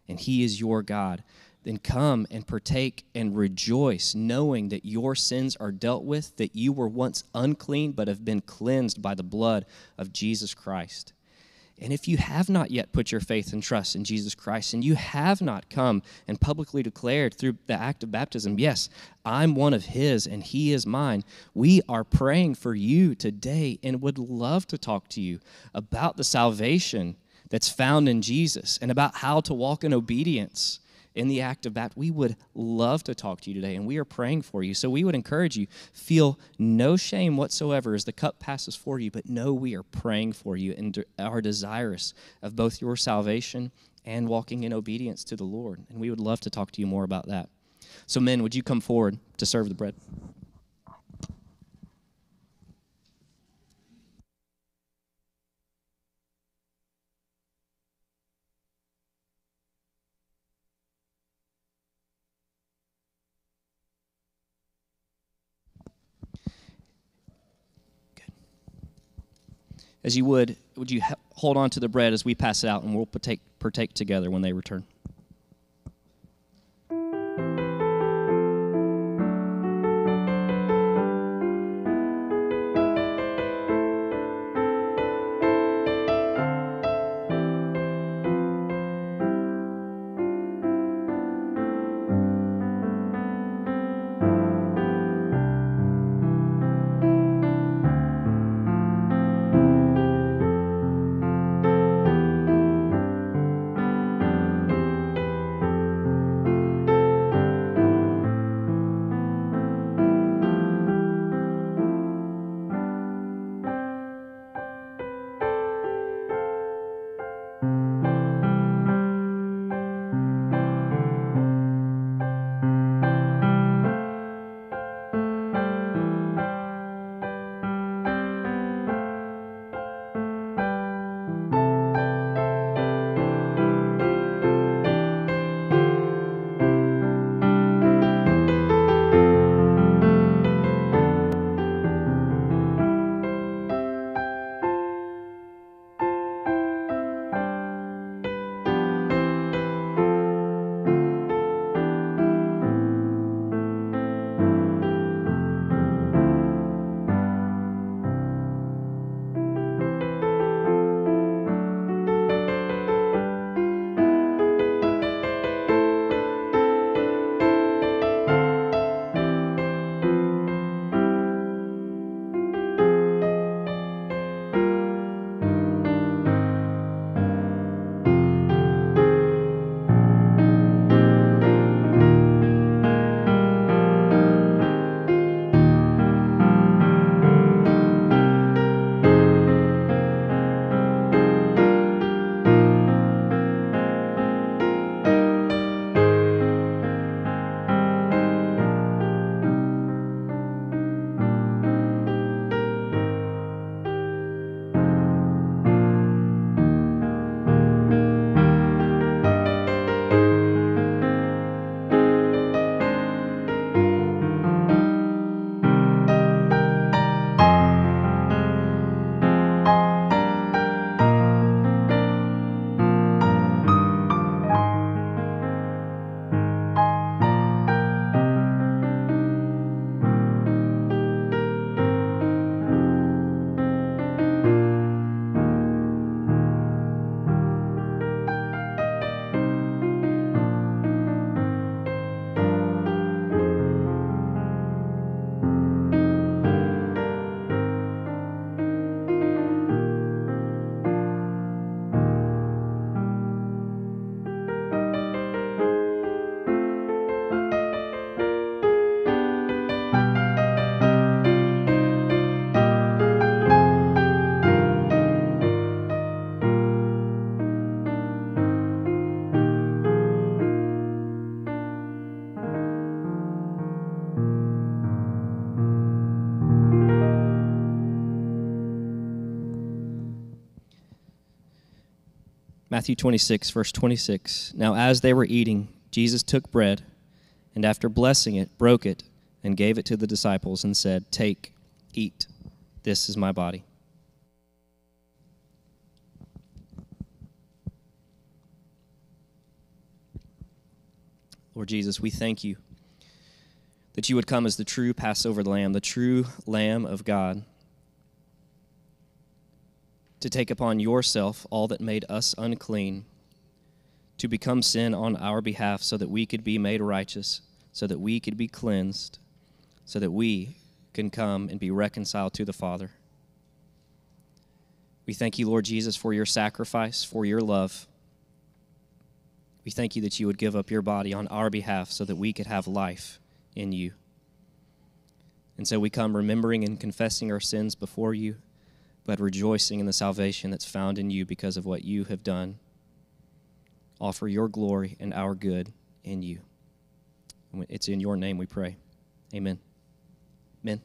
Speaker 1: and he is your God then come and partake and rejoice, knowing that your sins are dealt with, that you were once unclean but have been cleansed by the blood of Jesus Christ. And if you have not yet put your faith and trust in Jesus Christ, and you have not come and publicly declared through the act of baptism, yes, I'm one of His and He is mine, we are praying for you today and would love to talk to you about the salvation that's found in Jesus and about how to walk in obedience in the act of that, we would love to talk to you today, and we are praying for you. So we would encourage you, feel no shame whatsoever as the cup passes for you, but know we are praying for you and are desirous of both your salvation and walking in obedience to the Lord. And we would love to talk to you more about that. So, men, would you come forward to serve the bread? As you would, would you hold on to the bread as we pass it out, and we'll partake, partake together when they return. Matthew 26, verse 26. Now, as they were eating, Jesus took bread, and after blessing it, broke it, and gave it to the disciples, and said, Take, eat. This is my body. Lord Jesus, we thank you that you would come as the true Passover lamb, the true Lamb of God to take upon yourself all that made us unclean, to become sin on our behalf so that we could be made righteous, so that we could be cleansed, so that we can come and be reconciled to the Father. We thank you, Lord Jesus, for your sacrifice, for your love. We thank you that you would give up your body on our behalf so that we could have life in you. And so we come remembering and confessing our sins before you but rejoicing in the salvation that's found in you because of what you have done. Offer your glory and our good in you. It's in your name we pray. Amen. Amen.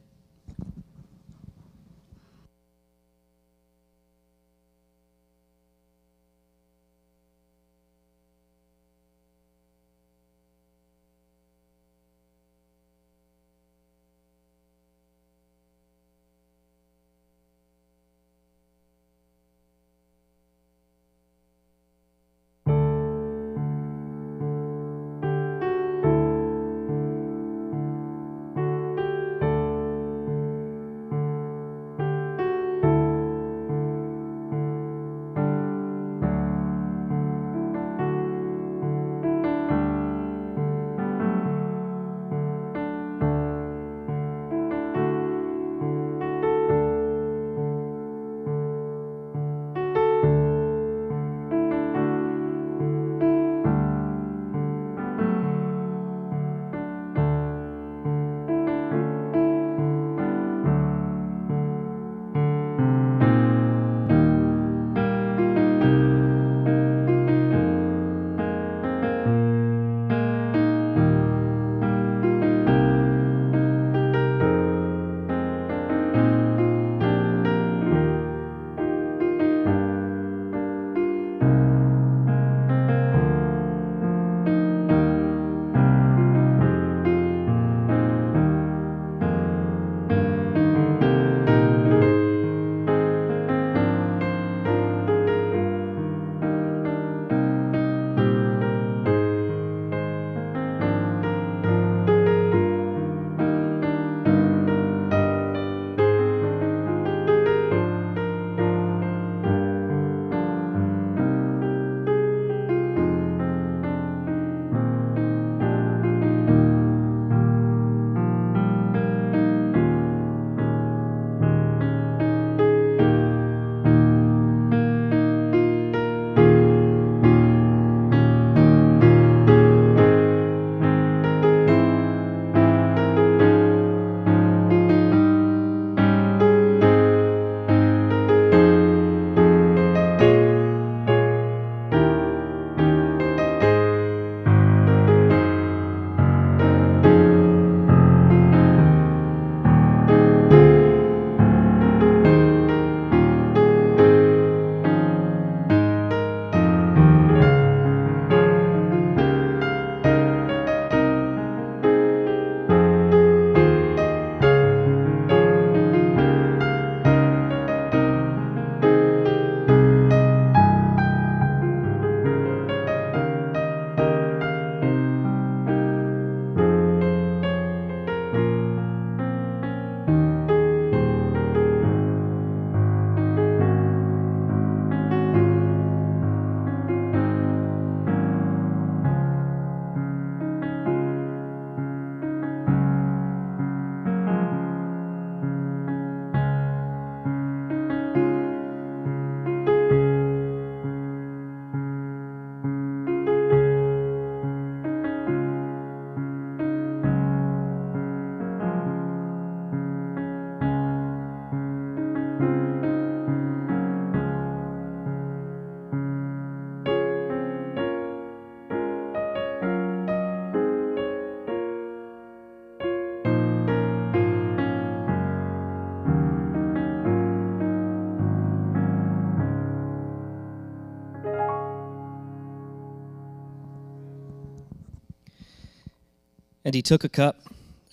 Speaker 1: And he took a cup,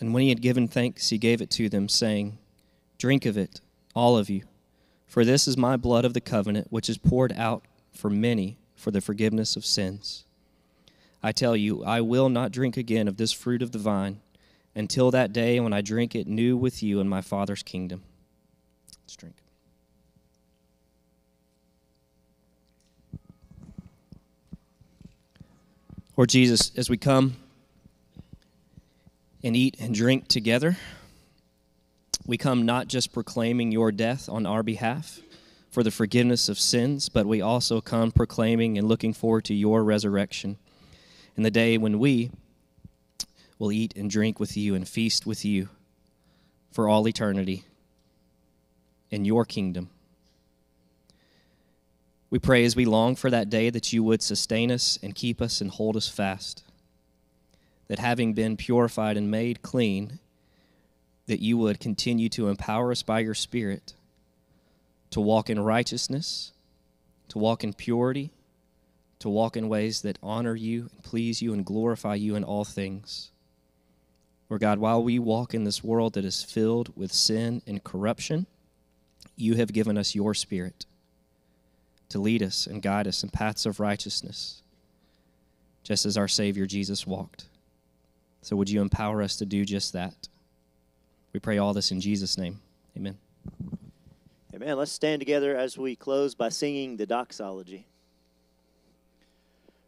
Speaker 1: and when he had given thanks, he gave it to them, saying, Drink of it, all of you, for this is my blood of the covenant, which is poured out for many for the forgiveness of sins. I tell you, I will not drink again of this fruit of the vine until that day when I drink it new with you in my Father's kingdom. Let's drink. Lord Jesus, as we come and eat and drink together, we come not just proclaiming your death on our behalf for the forgiveness of sins, but we also come proclaiming and looking forward to your resurrection in the day when we will eat and drink with you and feast with you for all eternity in your kingdom. We pray as we long for that day that you would sustain us and keep us and hold us fast. That having been purified and made clean, that you would continue to empower us by your Spirit to walk in righteousness, to walk in purity, to walk in ways that honor you and please you and glorify you in all things. Lord God, while we walk in this world that is filled with sin and corruption, you have given us your Spirit to lead us and guide us in paths of righteousness, just as our Savior Jesus walked. So, would you empower us to do just that? We pray all this in Jesus' name. Amen.
Speaker 2: Amen. Let's stand together as we close by singing the doxology.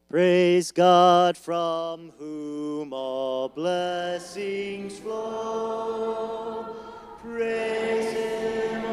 Speaker 2: Praise God from whom all blessings flow. Praise Him,